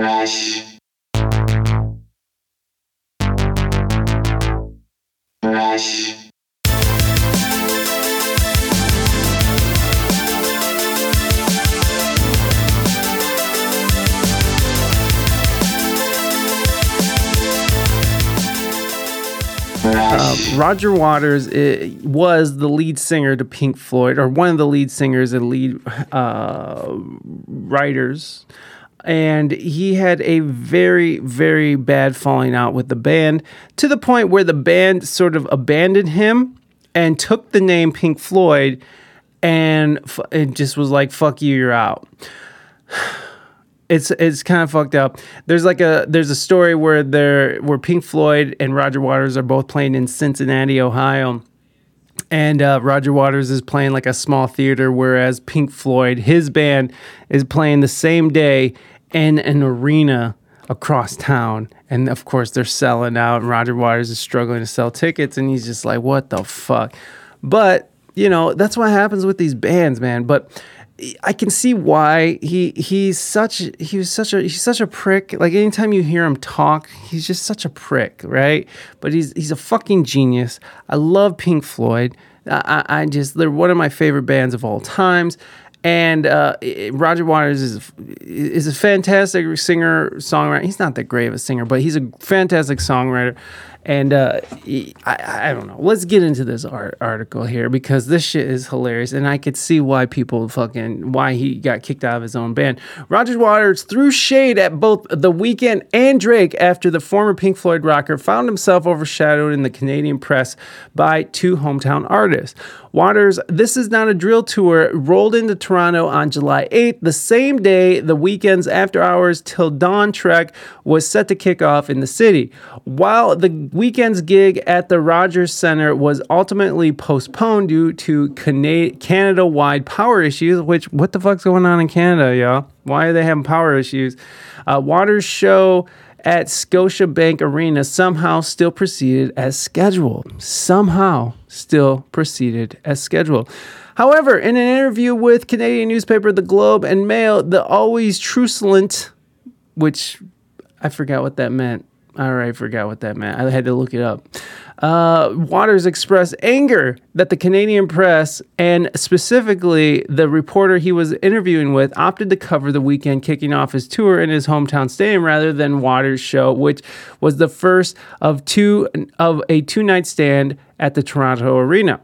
Fresh. Fresh. Uh, Roger Waters i was the lead singer to Pink Floyd, or one of the lead singers and lead uh, writers. And he had a very, very bad falling out with the band to the point where the band sort of abandoned him and took the name Pink Floyd and f- it just was like, fuck you, you're out it's it's kind of fucked up. There's like a there's a story where there where Pink Floyd and Roger Waters are both playing in Cincinnati, Ohio. And uh, Roger Waters is playing like a small theater, whereas Pink Floyd, his band, is playing the same day in an arena across town. And of course, they're selling out, Roger Waters is struggling to sell tickets, and he's just like, what the fuck? But, you know, that's what happens with these bands, man. But I can see why he he's such he was such a he's such a prick. Like anytime you hear him talk, he's just such a prick, right? But he's he's a fucking genius. I love Pink Floyd. I, I just they're one of my favorite bands of all times. And uh, Roger Waters is is a fantastic singer songwriter. He's not that great of a singer, but he's a fantastic songwriter. And uh, I, I don't know. Let's get into this art, article here because this shit is hilarious, and I could see why people fucking why he got kicked out of his own band. Roger Waters threw shade at both The Weeknd and Drake after the former Pink Floyd rocker found himself overshadowed in the Canadian press by two hometown artists. Waters, This Is Not a Drill tour rolled into Toronto on July 8th, the same day the Weeknd's After Hours Till Dawn trek was set to kick off in the city. While the Weeknd's gig at the Rogers Center was ultimately postponed due to Cana- Canada wide power issues, which, what the fuck's going on in Canada, y'all? Why are they having power issues? Uh, Waters' show at Scotiabank Arena somehow still proceeded as scheduled. Somehow still proceeded as scheduled. However, in an interview with Canadian newspaper The Globe and Mail, the always truculent, which I forgot what that meant. I forgot what that meant. I had to look it up. Uh, Waters expressed anger that the Canadian press and specifically the reporter he was interviewing with opted to cover the Weeknd kicking off his tour in his hometown stadium rather than Waters' show, which was the first of two of a two-night stand at the Toronto Arena.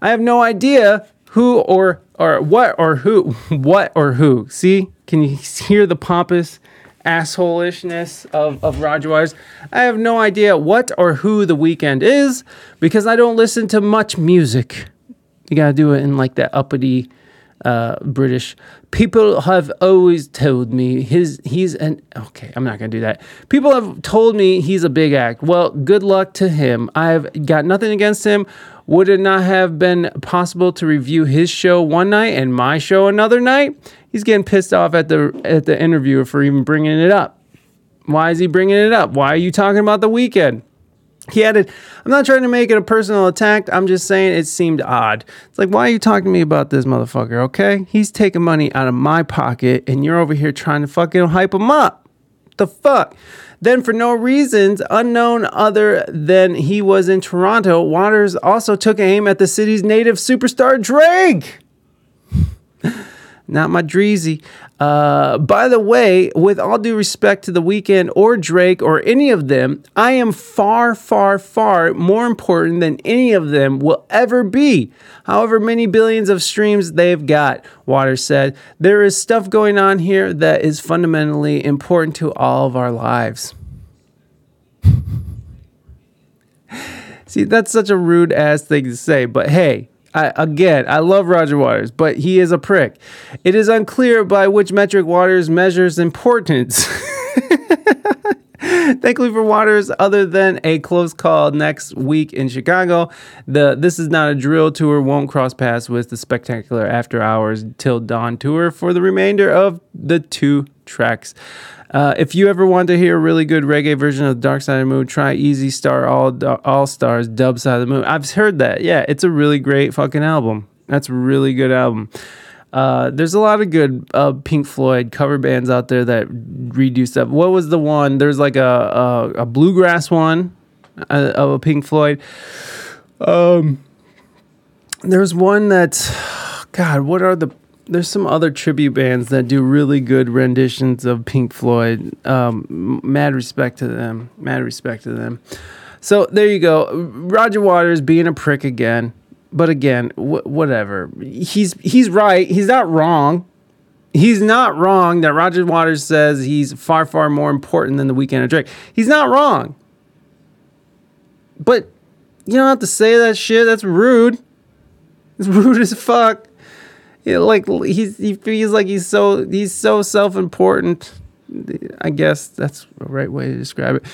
I have no idea who or or what or who what or who. See, can you hear the pompous? Assholishness of, of Roger Waters. I have no idea what or who the Weeknd is because I don't listen to much music. You gotta do it in like that uppity uh, British. People have always told me his he's an okay. I'm not gonna do that. People have told me he's a big act. Well, good luck to him. I've got nothing against him. Would it not have been possible to review his show one night and my show another night? He's getting pissed off at the at the interviewer for even bringing it up. Why is he bringing it up? Why are you talking about the Weeknd? He added, I'm not trying to make it a personal attack. I'm just saying it seemed odd. It's like, why are you talking to me about this motherfucker, okay? He's taking money out of my pocket and you're over here trying to fucking hype him up. The fuck? Then, for no reasons unknown other than he was in Toronto, Waters also took aim at the city's native superstar Drake. Not my Dreezy. Uh, by the way, with all due respect to The Weeknd or Drake or any of them, I am far, far, far more important than any of them will ever be. However many billions of streams they've got, Waters said, there is stuff going on here that is fundamentally important to all of our lives. See, that's such a rude ass thing to say, but hey, I, again, I love Roger Waters, but he is a prick. It is unclear by which metric Waters measures importance. Thankfully for Waters, other than a close call next week in Chicago, the This Is Not a Drill tour won't cross paths with the spectacular After Hours Till Dawn tour for the remainder of the two tracks. Uh, if you ever want to hear a really good reggae version of Dark Side of the Moon, try Easy Star All All Stars Dub Side of the Moon. I've heard that. Yeah, it's a really great fucking album. That's a really good album. Uh, there's a lot of good uh, Pink Floyd cover bands out there that redo stuff. What was the one? There's like a a, a bluegrass one uh, of a Pink Floyd. Um, there's one that's God. What are the? There's some other tribute bands that do really good renditions of Pink Floyd. Um, mad respect to them. Mad respect to them. So there you go. Roger Waters being a prick again. But again, wh- whatever. He's he's right. He's not wrong. He's not wrong that Roger Waters says he's far far more important than the Weeknd of Drake. He's not wrong. But you don't have to say that shit. That's rude. It's rude as fuck. Like he's he feels like he's so he's so self important. I guess that's the right way to describe it.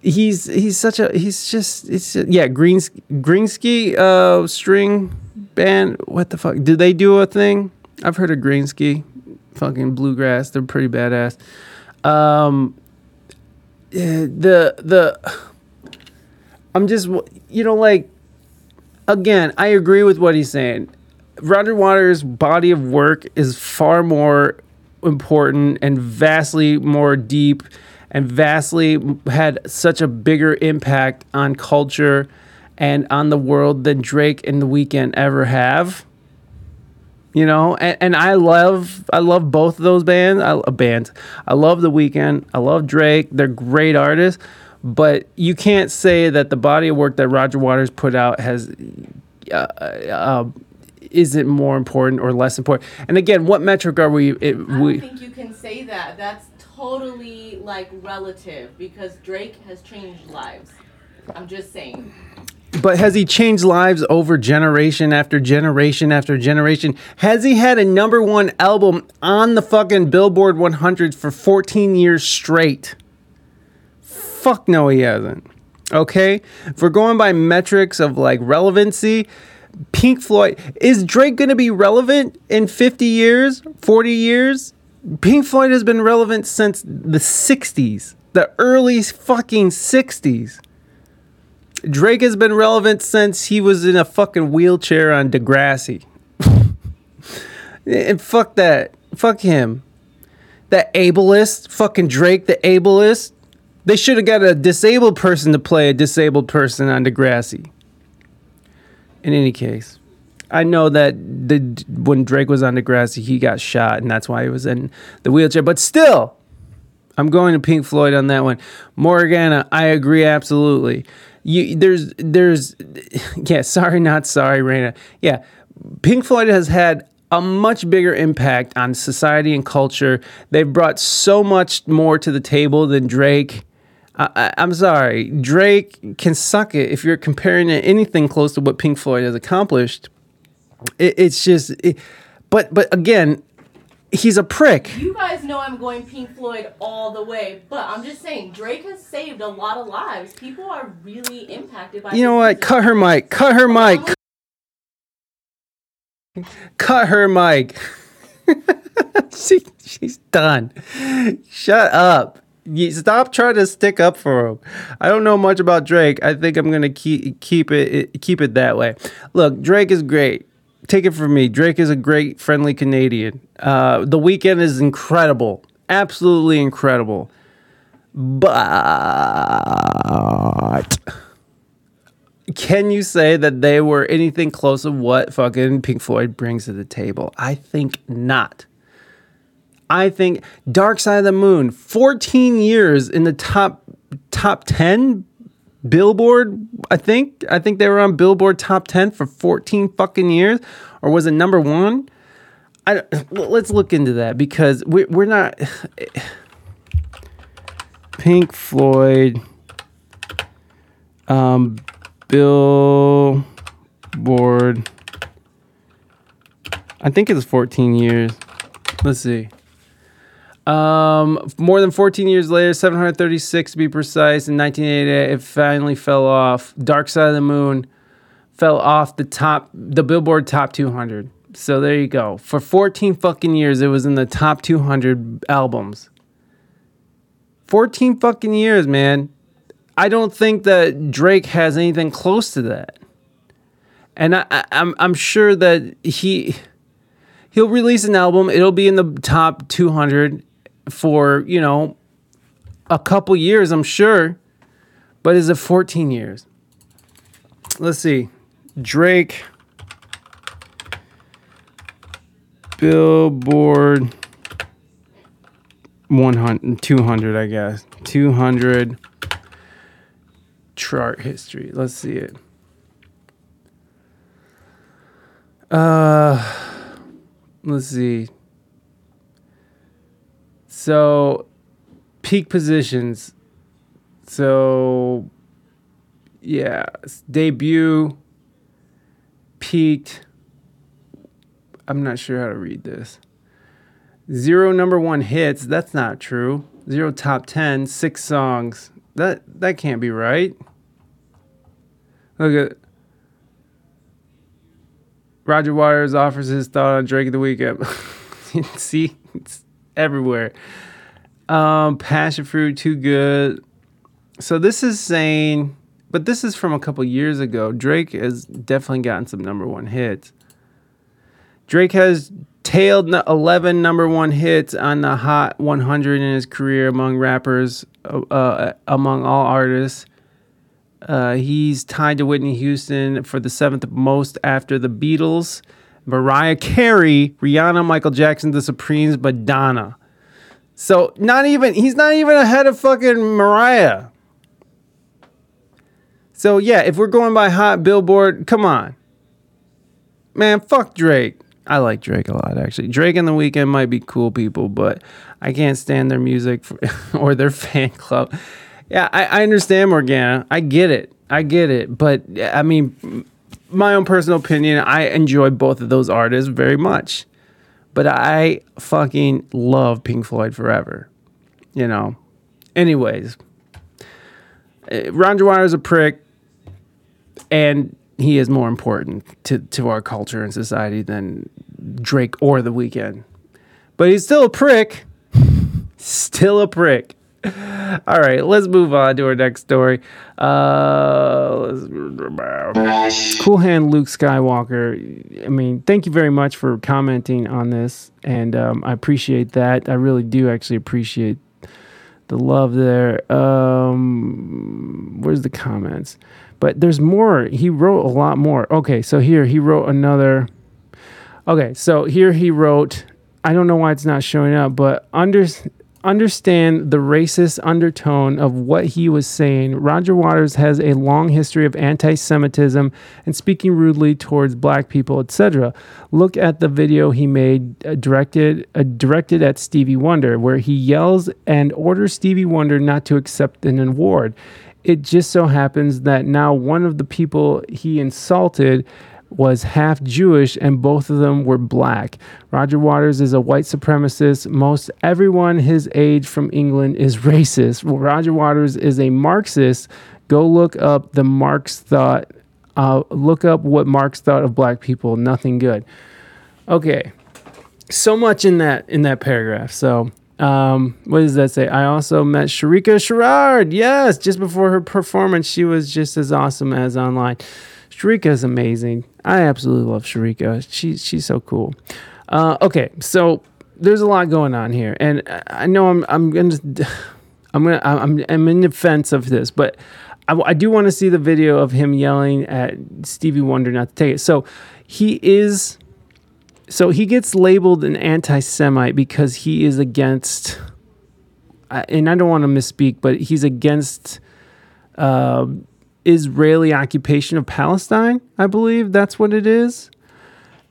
He's he's such a he's just it's just, yeah green Greensky uh string band. What the fuck? Did they do a thing? I've heard of Greensky, fucking bluegrass. They're pretty badass. Um, the the I'm just you know like again, I agree with what he's saying. Roger Waters' body of work is far more important and vastly more deep and vastly had such a bigger impact on culture and on the world than Drake and The Weeknd ever have. You know, and, and I love I love both of those bands. I uh, bands. I love The Weeknd. I love Drake. They're great artists, but you can't say that the body of work that Roger Waters put out has uh, uh, isn't more important or less important. And again, what metric are we? It, I don't we think you can say that. That's totally like relative because Drake has changed lives. I'm just saying. but has he changed lives over generation after generation after generation? Has he had a number one album on the fucking Billboard 100 for 14 years straight? Fuck no, he hasn't. Okay? If we're going by metrics of like relevancy, Pink Floyd, is Drake going to be relevant in 50 years, 40 years? Pink Floyd has been relevant since the 60s, the early fucking 60s. Drake has been relevant since he was in a fucking wheelchair on Degrassi. and fuck that. Fuck him. That ableist, fucking Drake, the ableist. They should have got a disabled person to play a disabled person on Degrassi. In any case, I know that the when Drake was on Degrassi, he got shot, and that's why he was in the wheelchair. But still, I'm going to Pink Floyd on that one. Morgana, I agree absolutely. You there's there's yeah, sorry not sorry, Raina. Yeah, Pink Floyd has had a much bigger impact on society and culture. They've brought so much more to the table than Drake. I, I, I'm sorry, Drake can suck it if you're comparing it anything close to what Pink Floyd has accomplished. It, it's just, it, but but again, he's a prick. You guys know I'm going Pink Floyd all the way, but I'm just saying Drake has saved a lot of lives. People are really impacted by. You know what? Cut her mic. Cut her mic. Cut her mic. she, she's done. Shut up. Stop trying to stick up for him. I don't know much about Drake. I think I'm gonna keep keep it keep it that way. Look, Drake is great. Take it from me. Drake is a great, friendly Canadian. Uh, the Weeknd is incredible, absolutely incredible. But can you say that they were anything close to what fucking Pink Floyd brings to the table? I think not. I think Dark Side of the Moon, 14 years in the top top 10 Billboard, I think. I think they were on Billboard top 10 for 14 fucking years or was it number 1? I let's look into that because we we're not Pink Floyd um Billboard I think it was 14 years. Let's see. Um, more than 14 years later, 736 to be precise, in 1988, it finally fell off. Dark Side of the Moon fell off the top, the Billboard Top 200. So there you go. For 14 fucking years, it was in the top 200 albums. 14 fucking years, man. I don't think that Drake has anything close to that. And I, I, I'm, I'm sure that he he'll release an album. It'll be in the top 200 for, you know, a couple years, I'm sure. But is it 14 years? Let's see. Drake Billboard 100 200, I guess. 200 chart history. Let's see it. Uh let's see. So peak positions. So yeah, debut peaked I'm not sure how to read this. Zero number one hits. That's not true. Zero top ten. Six songs. That that can't be right. Look at Roger Waters offers his thought on Drake of the Weeknd. See, it's everywhere. Um, Passion fruit, too good. So this is saying, but this is from a couple years ago. Drake has definitely gotten some number one hits. Drake has tailed 11 number one hits on the Hot 100 in his career among rappers, uh, uh, among all artists. Uh, he's tied to Whitney Houston for the seventh most after the Beatles, Mariah Carey, Rihanna, Michael Jackson, The Supremes, Madonna. So not even he's not even ahead of fucking Mariah. So yeah, if we're going by hot Billboard, come on, man, fuck Drake. I like Drake a lot, actually. Drake and The Weeknd might be cool people, but I can't stand their music for, or their fan club. Yeah, I, I understand Morgana. I get it. I get it. But I mean, my own personal opinion, I enjoy both of those artists very much. But I fucking love Pink Floyd forever. You know. Anyways, eh, Ron Roger is a prick, and he is more important to, to our culture and society than Drake or The Weeknd. But he's still a prick. still a prick. All right, let's move on to our next story. Uh, cool hand Luke Skywalker. I mean, thank you very much for commenting on this, and um, I appreciate that. I really do actually appreciate the love there. Um, where's the comments? But there's more. He wrote a lot more. Okay, so here he wrote another. Okay, so here he wrote. I don't know why it's not showing up, but under, understand the racist undertone of what he was saying. Roger Waters has a long history of anti-Semitism and speaking rudely towards black people, etc. Look at the video he made uh, directed uh, directed at Stevie Wonder, where he yells and orders Stevie Wonder not to accept an award it just so happens that now one of the people he insulted was half Jewish and both of them were black. Roger Waters is a white supremacist. Most everyone his age from England is racist. Roger Waters is a Marxist. Go look up the Marx thought. Uh, look up what Marx thought of black people. Nothing good. Okay, so much in that in that paragraph. So um, what does that say? I also met Sharika Sherrard. Yes, just before her performance, she was just as awesome as online. Sharika is amazing. I absolutely love Sharika. She, she's so cool. Uh, okay, so there's a lot going on here, and I know I'm I'm gonna I'm gonna I'm I'm in defense of this, but I, I do want to see the video of him yelling at Stevie Wonder not to take it. So he is so he gets labeled an anti-Semite because he is against, and I don't want to misspeak, but he's against uh, Israeli occupation of Palestine. I believe that's what it is,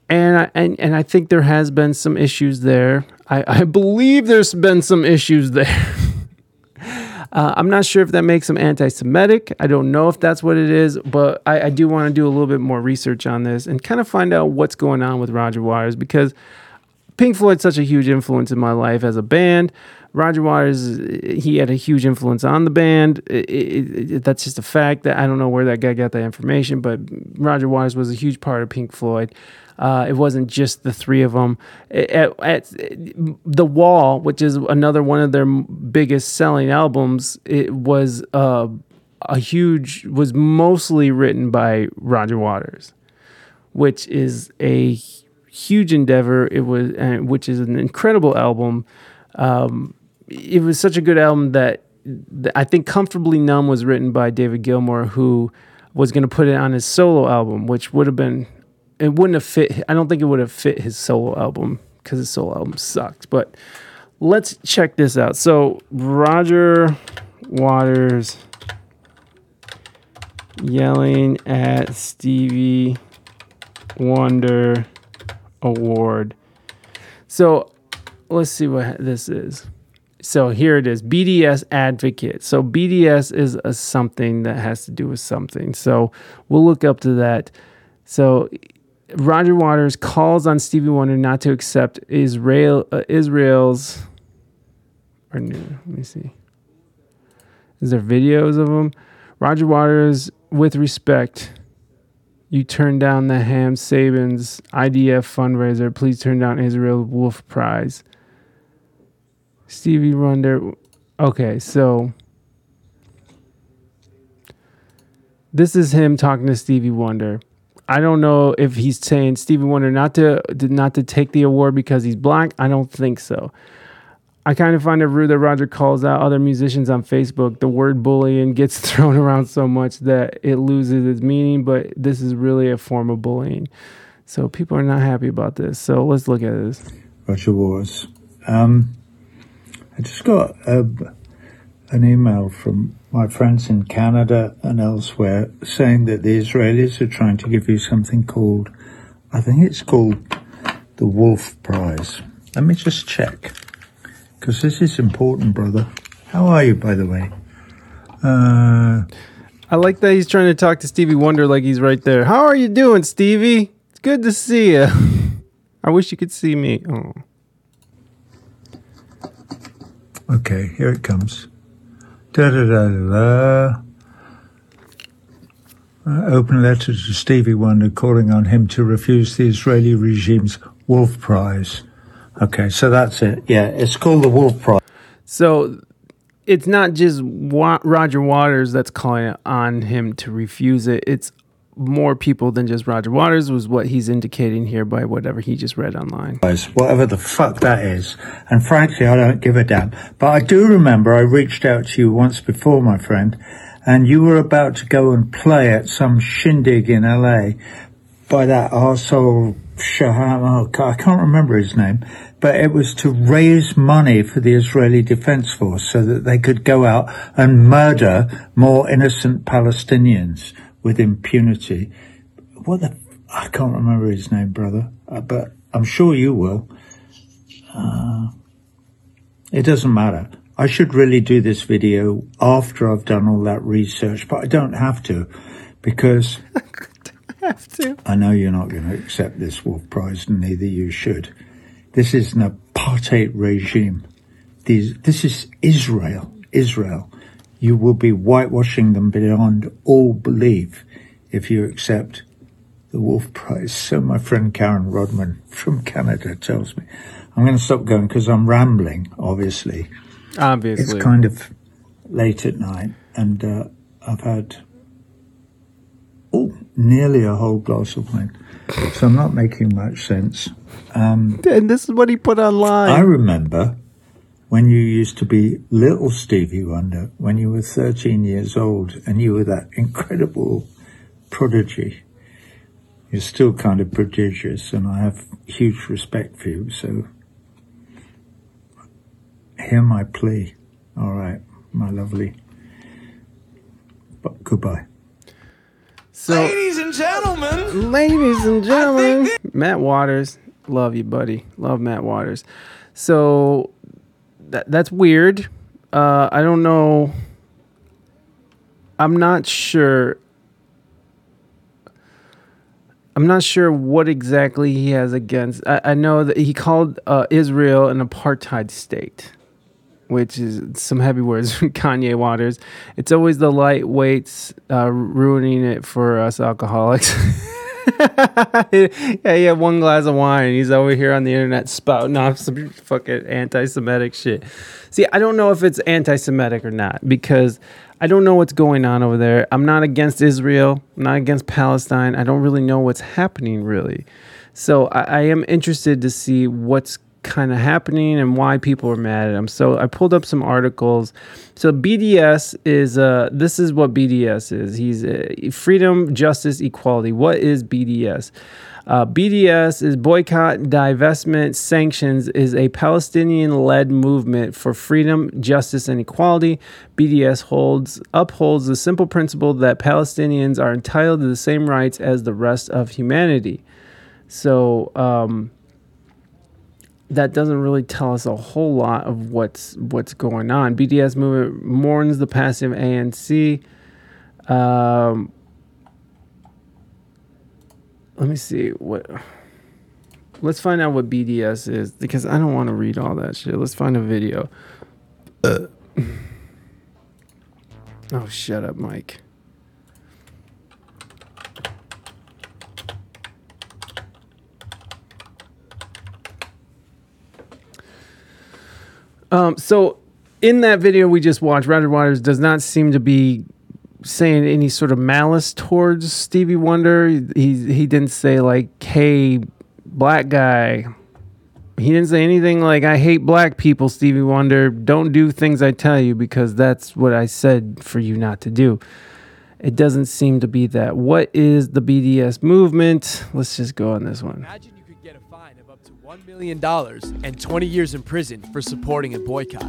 and I, and and I think there has been some issues there. I, I believe there's been some issues there. Uh, I'm not sure if that makes them anti Semitic. I don't know if that's what it is, but I, I do want to do a little bit more research on this and kind of find out what's going on with Roger Waters because Pink Floyd's such a huge influence in my life as a band. Roger Waters, he had a huge influence on the band. It, it, it, that's just a fact that I don't know where that guy got that information, but Roger Waters was a huge part of Pink Floyd. Uh, it wasn't just the three of them. At, at, the Wall, which is another one of their biggest selling albums, it was uh, a huge was mostly written by Roger Waters, which is a huge endeavor. It was, uh, which is an incredible album. Um, it was such a good album that, I think "Comfortably Numb" was written by David Gilmour, who was going to put it on his solo album, which would have been it wouldn't have fit. I don't think it would have fit his solo album because his solo album sucked. But let's check this out. So Roger Waters yelling at Stevie Wonder Award. So let's see what this is. So here it is BDS advocate. So BDS is a something that has to do with something. So we'll look up to that. So Roger Waters calls on Stevie Wonder not to accept Israel uh, Israel's. Or no, let me see. Is there videos of him? Roger Waters, with respect, you turn down the Haim Saban's IDF fundraiser. Please turn down Israel Wolf Prize. Stevie Wonder. Okay, so this is him talking to Stevie Wonder. I don't know if he's saying Stevie Wonder not to not to take the award because he's black. I don't think so. I kind of find it rude that Roger calls out other musicians on Facebook. The word bullying gets thrown around so much that it loses its meaning, but this is really a form of bullying. So people are not happy about this. So let's look at this. Roger Waters. Um, I just got a, an email from my friends in Canada and elsewhere saying that the Israelis are trying to give you something called, I think it's called the Wolf Prize. Let me just check, because this is important, brother. How are you, by the way? Uh, I like that he's trying to talk to Stevie Wonder like he's right there. How are you doing, Stevie? It's good to see you. I wish you could see me. Oh. Okay, here it comes. Da da da da. Uh, open letter to Stevie Wonder calling on him to refuse the Israeli regime's Wolf Prize. Okay, so that's it. Yeah, it's called the Wolf Prize. So it's not just Wa- Roger Waters that's calling on him to refuse it. It's more people than just Roger Waters, was what he's indicating here by whatever he just read online. Whatever the fuck that is. And frankly, I don't give a damn. But I do remember I reached out to you once before, my friend, and you were about to go and play at some shindig in LA by that arsehole Shaham, oh, I can't remember his name, but it was to raise money for the Israeli Defense Force so that they could go out and murder more innocent Palestinians with impunity. What the, I can't remember his name, brother, uh, but I'm sure you will. Uh, it doesn't matter. I should really do this video after I've done all that research, but I don't have to because I, have to. I know you're not going to accept this Wolf Prize, and neither you should. This is an apartheid regime. These, this is Israel. Israel. You will be whitewashing them beyond all belief if you accept the Wolf Prize. So my friend Karen Rodman from Canada tells me. I'm going to stop going because I'm rambling, obviously. Obviously. It's kind of late at night, and uh, I've had oh, nearly a whole glass of wine. So I'm not making much sense. Um, and this is what he put online. I remember when you used to be little Stevie Wonder, when you were 13 years old, and you were that incredible prodigy. You're still kind of prodigious, and I have huge respect for you. So, hear my plea. All right, my lovely. But goodbye. so, Ladies and gentlemen, ladies and gentlemen, think Matt Waters, love you, buddy. Love Matt Waters. So that that's weird. Uh, I don't know. I'm not sure. I'm not sure what exactly he has against. I, I know that he called uh, Israel an apartheid state, which is some heavy words from Kanye Waters. It's always the lightweights uh, ruining it for us alcoholics. yeah, he had one glass of wine. He's over here on the internet spouting off some fucking anti-Semitic shit. See, I don't know if it's anti-Semitic or not because I don't know what's going on over there. I'm not against Israel. I'm not against Palestine. I don't really know what's happening really. So I, I am interested to see what's kind of happening and why people are mad at him. So I pulled up some articles. So BDS is uh this is what BDS is. He's uh, freedom, justice, equality. What is BDS? Uh, BDS is boycott, divestment, sanctions is a Palestinian-led movement for freedom, justice, and equality. BDS holds upholds the simple principle that Palestinians are entitled to the same rights as the rest of humanity. So um, that doesn't really tell us a whole lot of what's what's going on. BDS movement mourns the passing of ANC. Um, let me see what. Let's find out what BDS is because I don't want to read all that shit. Let's find a video. oh, shut up, Mike. Um, so in that video we just watched, Roger Waters does not seem to be saying any sort of malice towards Stevie Wonder. He he didn't say like, "Hey, black guy." He didn't say anything like, "I hate black people, Stevie Wonder. Don't do things I tell you because that's what I said for you not to do." It doesn't seem to be that. What is the BDS movement? Let's just go on this one. Imagine $1 million and 20 years in prison for supporting a boycott.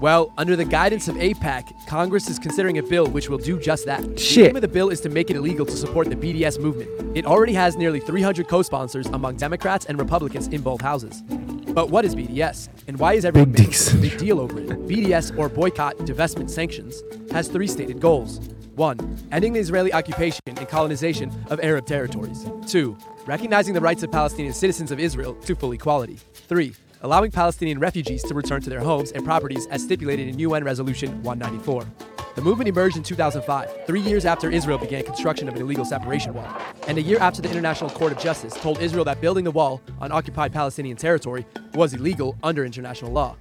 Well, under the guidance of AIPAC, Congress is considering a bill which will do just that. The aim of the bill is to make it illegal to support the BDS movement. It already has nearly 300 co sponsors among Democrats and Republicans in both houses. But what is BDS? And why is everyone making a big deal over it? BDS, or Boycott, Divestment, Sanctions, has three stated goals. One, ending the Israeli occupation and colonization of Arab territories. Two, recognizing the rights of Palestinian citizens of Israel to full equality. Three, allowing Palestinian refugees to return to their homes and properties as stipulated in UN Resolution 194. The movement emerged in 2005, three years after Israel began construction of an illegal separation wall, and a year after the International Court of Justice told Israel that building the wall on occupied Palestinian territory was illegal under international law.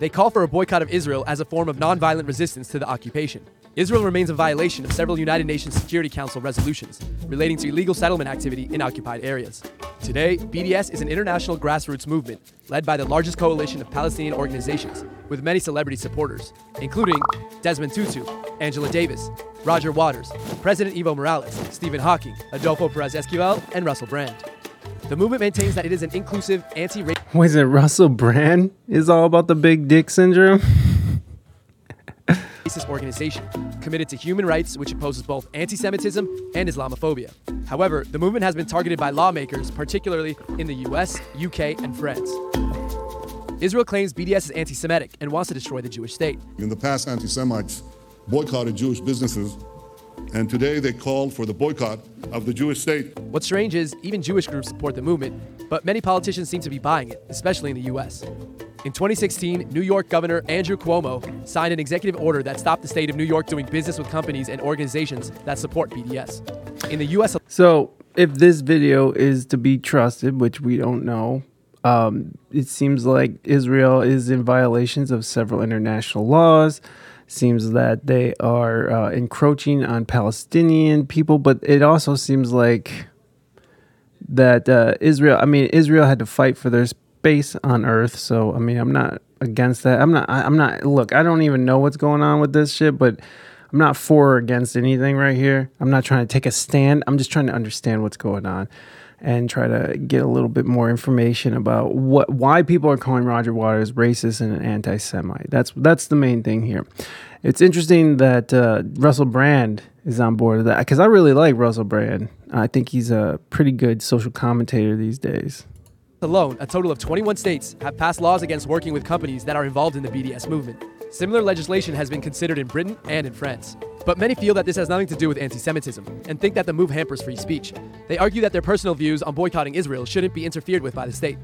They call for a boycott of Israel as a form of nonviolent resistance to the occupation. Israel remains a violation of several United Nations Security Council resolutions relating to illegal settlement activity in occupied areas. Today, BDS is an international grassroots movement led by the largest coalition of Palestinian organizations with many celebrity supporters, including Desmond Tutu, Angela Davis, Roger Waters, President Evo Morales, Stephen Hawking, Adolfo Perez Esquivel, and Russell Brand. The movement maintains that it is an inclusive, anti-racist Was it Russell Brand is all about the big dick syndrome? racist organization committed to human rights, which opposes both anti Semitism and Islamophobia. However, the movement has been targeted by lawmakers, particularly in the US, UK, and France. Israel claims BDS is anti Semitic and wants to destroy the Jewish state. In the past, anti Semites boycotted Jewish businesses, and today they called for the boycott of the Jewish state. What's strange is even Jewish groups support the movement, but many politicians seem to be buying it, especially in the US. In 2016, New York Governor Andrew Cuomo signed an executive order that stopped the state of New York doing business with companies and organizations that support BDS. In the US, So, if this video is to be trusted, which we don't know, um, it seems like Israel is in violations of several international laws. Seems that they are uh, encroaching on Palestinian people, but it also seems like that uh, Israel. I mean, Israel had to fight for their space on Earth. So, I mean, I'm not against that. I'm not. I'm not. Look, I don't even know what's going on with this shit, but I'm not for or against anything right here. I'm not trying to take a stand. I'm just trying to understand what's going on and try to get a little bit more information about what why people are calling Roger Waters racist and an anti-Semite. That's that's the main thing here. It's interesting that uh, Russell Brand is on board with that because I really like Russell Brand. I think he's a pretty good social commentator these days. alone, a total of 21 states have passed laws against working with companies that are involved in the BDS movement. Similar legislation has been considered in Britain and in France. But many feel that this has nothing to do with anti Semitism and think that the move hampers free speech. They argue that their personal views on boycotting Israel shouldn't be interfered with by the state.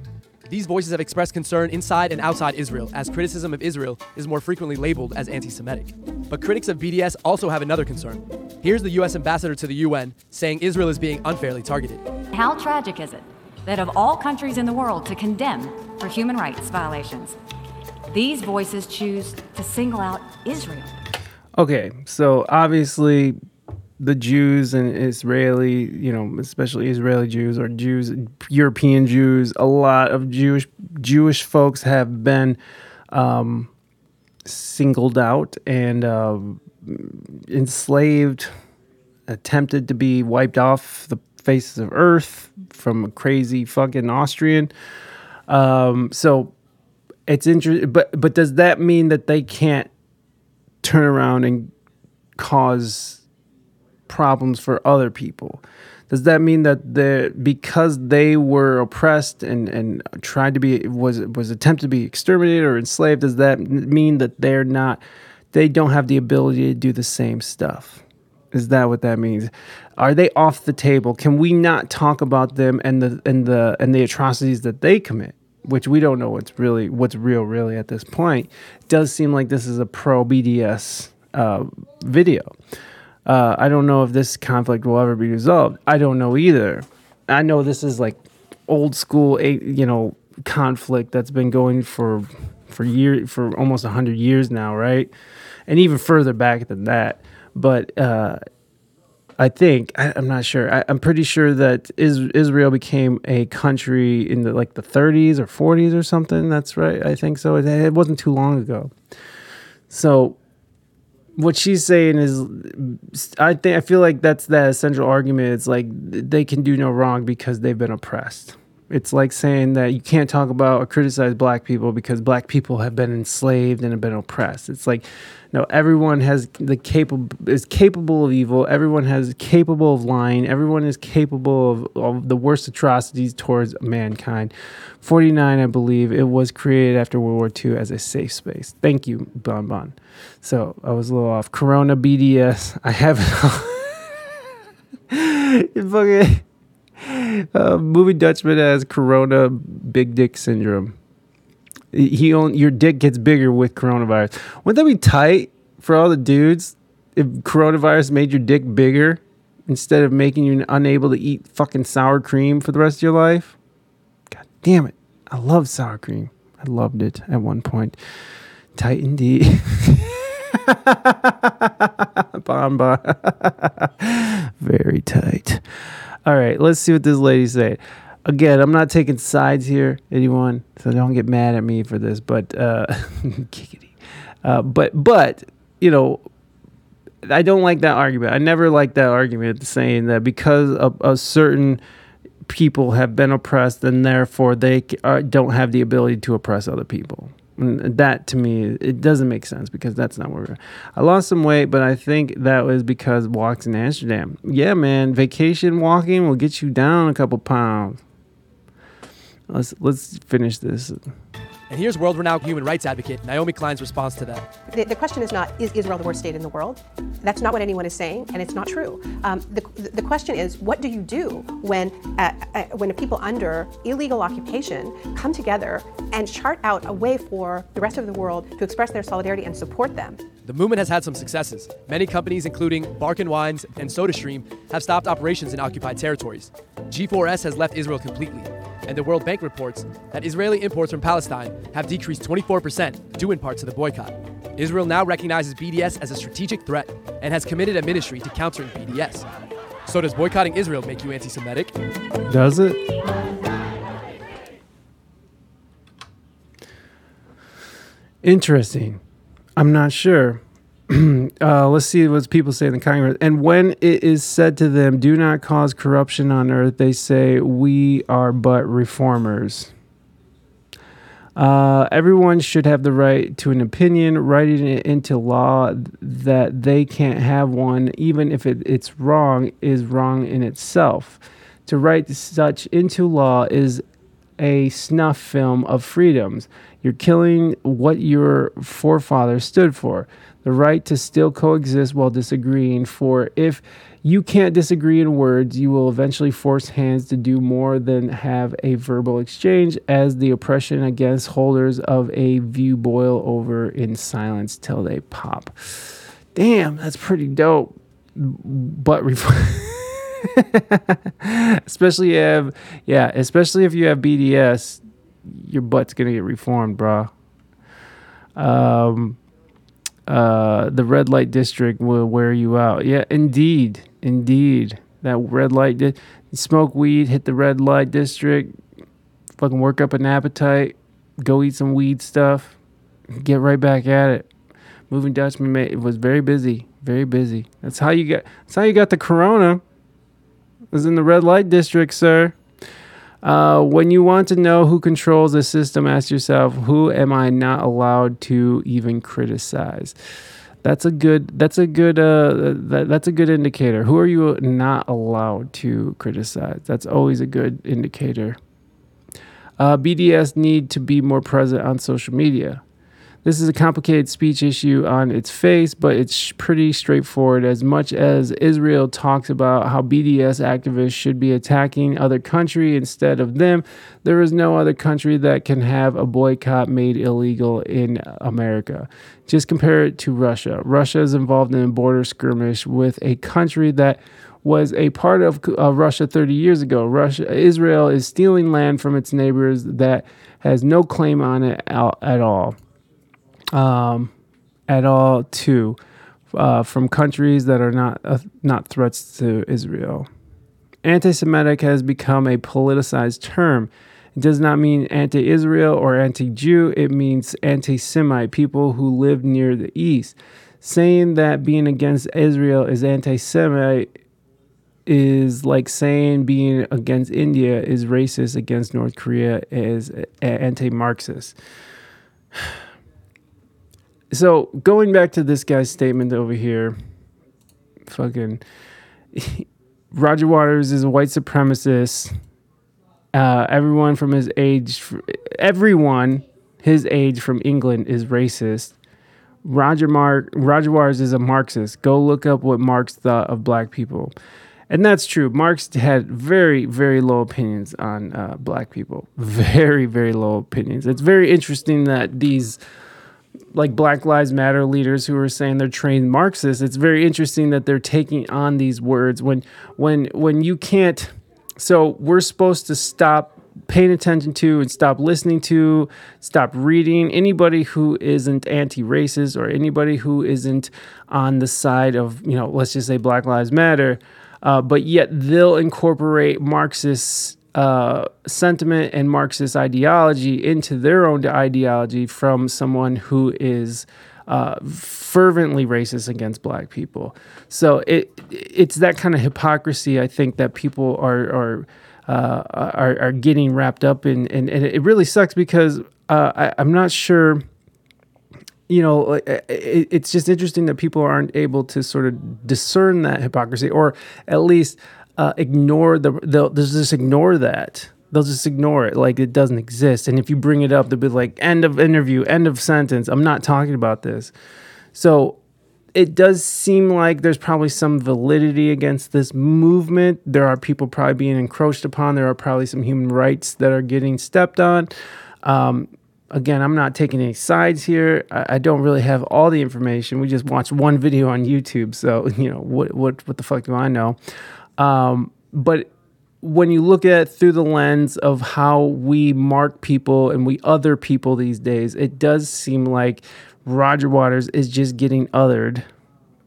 These voices have expressed concern inside and outside Israel, as criticism of Israel is more frequently labeled as anti Semitic. But critics of BDS also have another concern. Here's the US ambassador to the UN saying Israel is being unfairly targeted. How tragic is it that of all countries in the world to condemn for human rights violations, these voices choose to single out Israel? Okay, so obviously the Jews and Israeli, you know, especially Israeli Jews or Jews, European Jews, a lot of Jewish Jewish folks have been um, singled out and uh, enslaved, attempted to be wiped off the faces of earth from a crazy fucking Austrian. Um, so it's interesting, but but does that mean that they can't turn around and cause problems for other people? Does that mean that the because they were oppressed and, and tried to be was was attempted to be exterminated or enslaved? Does that mean that they're not they don't have the ability to do the same stuff? Is that what that means? Are they off the table? Can we not talk about them and the and the and the atrocities that they commit? Which we don't know what's really what's real really at this point. Does seem like this is a pro BDS uh, video. Uh, I don't know if this conflict will ever be resolved. I don't know either. I know this is like old school, you know, conflict that's been going for for years, for almost hundred years now, right? And even further back than that. But uh, I think I, I'm not sure. I, I'm pretty sure that is, Israel became a country in the like the 30s or 40s or something. That's right. I think so. It, it wasn't too long ago. So what she's saying is i think i feel like that's that central argument it's like they can do no wrong because they've been oppressed it's like saying that you can't talk about or criticize black people because black people have been enslaved and have been oppressed. It's like no everyone has the capable is capable of evil. Everyone has capable of lying. Everyone is capable of, of the worst atrocities towards mankind. 49 i believe it was created after world war ii as a safe space. Thank you bon bon. So i was a little off. Corona bds i haven't fucking uh, movie Dutchman has Corona big dick syndrome. He own your dick gets bigger with coronavirus. Wouldn't that be tight for all the dudes if coronavirus made your dick bigger instead of making you unable to eat fucking sour cream for the rest of your life? God damn it. I love sour cream. I loved it at one point. Tight indeed. bomb, bomb. Very tight. All right, let's see what this lady said. Again, I'm not taking sides here, anyone, so don't get mad at me for this. But uh, uh, but but you know, I don't like that argument. I never like that argument saying that because of a certain people have been oppressed, and therefore they uh, don't have the ability to oppress other people. And that to me, it doesn't make sense because that's not where we're. I lost some weight, but I think that was because walks in Amsterdam. Yeah, man, vacation walking will get you down a couple pounds. Let's let's finish this. And here's world renowned human rights advocate Naomi Klein's response to that. The, the, question is not, is Israel the worst state in the world? That's not what anyone is saying, and it's not true. Um, the, the question is, what do you do when, uh, uh, when people under illegal occupation come together and chart out a way for the rest of the world to express their solidarity and support them? The movement has had some successes. Many companies, including Barkan Wines and SodaStream, have stopped operations in occupied territories. G4S has left Israel completely and the World Bank reports that Israeli imports from Palestine have decreased 24%, due in part to the boycott. Israel now recognizes BDS as a strategic threat and has committed a ministry to countering BDS. So, does boycotting Israel make you anti Semitic? Does it? Interesting. I'm not sure. uh, let's see what people say in the Congress. And when it is said to them, do not cause corruption on earth, they say, we are but reformers. Uh, everyone should have the right to an opinion. Writing it into law that they can't have one, even if it, it's wrong, is wrong in itself. To write such into law is a snuff film of freedoms. You're killing what your forefathers stood for the right to still coexist while disagreeing. For if you can't disagree in words, you will eventually force hands to do more than have a verbal exchange, as the oppression against holders of a view boil over in silence till they pop. Damn, that's pretty dope. But. especially if yeah especially if you have bds your butt's gonna get reformed bro um Uh, the red light district will wear you out. Yeah, indeed, indeed. That red light. Di- smoke weed, hit the red light district, fucking work up an appetite, go eat some weed stuff, get right back at it. Moving Dutchman ma- it was very busy, very busy. That's how you get. That's how you got the corona. Was in the red light district, sir. Uh, when you want to know who controls the system, ask yourself, who am I not allowed to even criticize? That's a good. That's a good. Uh, that, that's a good indicator. Who are you not allowed to criticize? That's always a good indicator. Uh, BDS need to be more present on social media. This is a complicated speech issue on its face, but it's pretty straightforward. As much as Israel talks about how BDS activists should be attacking other country instead of them, there is no other country that can have a boycott made illegal in America. Just compare it to Russia. Russia is involved in a border skirmish with a country that was a part of uh, Russia 30 years ago. Russia, Israel is stealing land from its neighbors that has no claim on it at all um, at all too uh, from countries that are not uh, not threats to Israel. Anti-Semitic has become a politicized term. It does not mean anti-Israel or anti-Jew. It means anti-Semite, people who live near the east. Saying that being against Israel is anti-Semite is like saying being against India is racist, against North Korea is anti-Marxist so going back to this guy's statement over here, fucking Roger Waters is a white supremacist. Uh, everyone from his age, everyone his age from England is racist. Roger Mark Roger Waters is a Marxist. Go look up what Marx thought of black people, and that's true. Marx had very very low opinions on uh, black people. Very very low opinions. It's very interesting that these like Black Lives Matter leaders who are saying they're trained Marxists, it's very interesting that they're taking on these words when when when you can't so we're supposed to stop paying attention to and stop listening to, stop reading. Anybody who isn't anti-racist or anybody who isn't on the side of, you know, let's just say Black Lives Matter, uh, but yet they'll incorporate Marxists uh, sentiment and Marxist ideology into their own ideology from someone who is uh, fervently racist against black people. So it it's that kind of hypocrisy I think that people are are uh, are, are getting wrapped up in, and, and it really sucks because uh, I, I'm not sure you know, it's just interesting that people aren't able to sort of discern that hypocrisy, or at least uh, ignore the they'll, they'll just ignore that. They'll just ignore it like it doesn't exist. And if you bring it up they'll be like end of interview end of sentence i'm not talking about this. So it does seem like there's probably some validity against this movement. There are people probably being encroached upon. There are probably some human rights that are getting stepped on. Um, again i'm not taking any sides here. I, I, don't really have all the information. We just watched one video on youtube. So you know what what what the fuck do i know um, but when you look at through the lens of how we mark people and we other people these days, it does seem like Roger Waters is just getting othered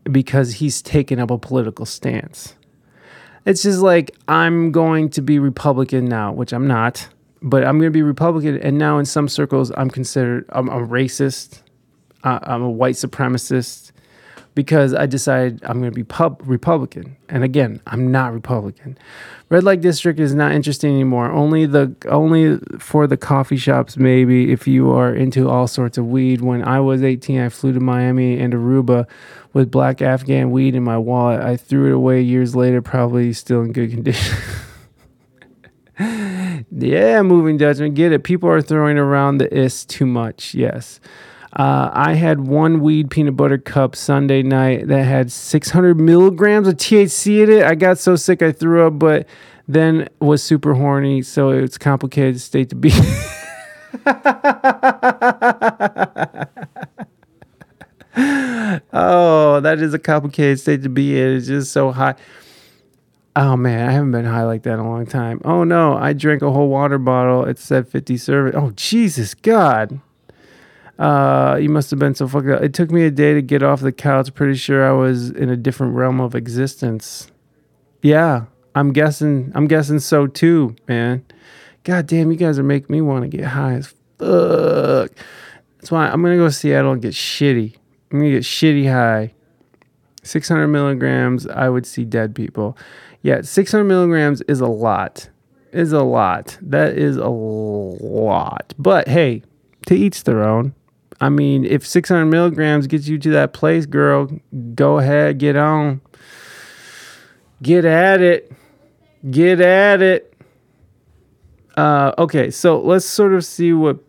because he's taken up a political stance. It's just like I'm going to be Republican now, which I'm not, but I'm going to be Republican. And now in some circles, I'm considered I'm a racist, I'm a white supremacist, because I decided I'm going to be pub- Republican. And again, I'm not Republican. Red light district is not interesting anymore. Only the only for the coffee shops maybe if you are into all sorts of weed. When I was 18, I flew to Miami and Aruba with black Afghan weed in my wallet. I threw it away years later, probably still in good condition. yeah, moving Dutchman, get it. People are throwing around the is too much. Yes. Uh, I had one weed peanut butter cup Sunday night that had 600 milligrams of THC in it. I got so sick I threw up, but then was super horny, so it's complicated state to be. oh, that is a complicated state to be in. It's just so high. Oh man, I haven't been high like that in a long time. Oh no, I drank a whole water bottle. It said 50 servings. Oh Jesus God. Uh, you must have been so fucked up. It took me a day to get off the couch. Pretty sure I was in a different realm of existence. Yeah, I'm guessing. I'm guessing so too, man. God damn, you guys are making me want to get high as fuck. That's why I'm gonna go to Seattle and get shitty. I'm gonna get shitty high. 600 milligrams, I would see dead people. Yeah, 600 milligrams is a lot. Is a lot. That is a lot. But hey, to each their own. I mean, if 600 milligrams gets you to that place, girl, go ahead, get on. Get at it. Get at it. Uh, okay, so let's sort of see what.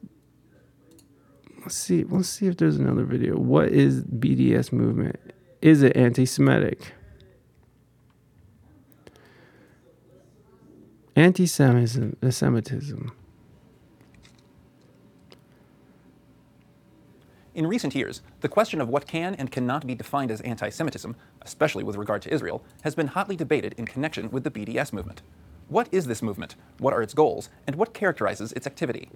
Let's see. Let's see if there's another video. What is BDS movement? Is it anti-Semitic? Anti-Semitism. In recent years, the question of what can and cannot be defined as anti Semitism, especially with regard to Israel, has been hotly debated in connection with the BDS movement. What is this movement? What are its goals? And what characterizes its activity?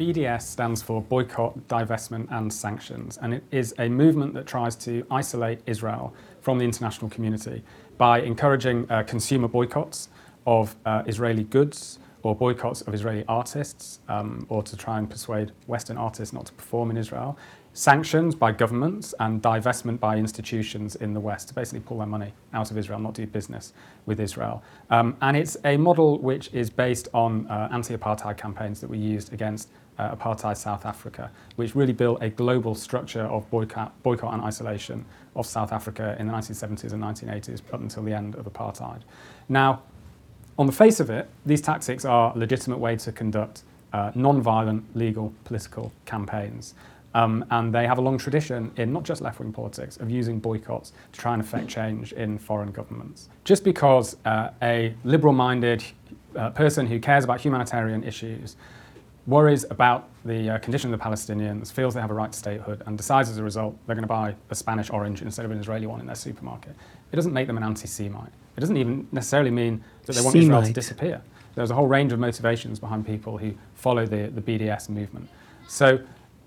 BDS stands for Boycott, Divestment and Sanctions, and it is a movement that tries to isolate Israel from the international community by encouraging uh, consumer boycotts of uh, Israeli goods, or boycotts of Israeli artists, um, or to try and persuade Western artists not to perform in Israel, sanctions by governments, and divestment by institutions in the West to basically pull their money out of Israel, not do business with Israel. Um, and it's a model which is based on uh, anti apartheid campaigns that were used against uh, apartheid South Africa, which really built a global structure of boycott, boycott and isolation of South Africa in the 1970s and 1980s up until the end of apartheid. Now, on the face of it, these tactics are a legitimate way to conduct uh, non-violent legal political campaigns. Um, and they have a long tradition in not just left wing politics of using boycotts to try and affect change in foreign governments. Just because uh, a liberal minded uh, person who cares about humanitarian issues worries about the uh, condition of the Palestinians, feels they have a right to statehood, and decides as a result they're going to buy a Spanish orange instead of an Israeli one in their supermarket, it doesn't make them an anti Semite. It doesn't even necessarily mean that they want. Israel to disappear. There's a whole range of motivations behind people who follow the, the BDS movement. So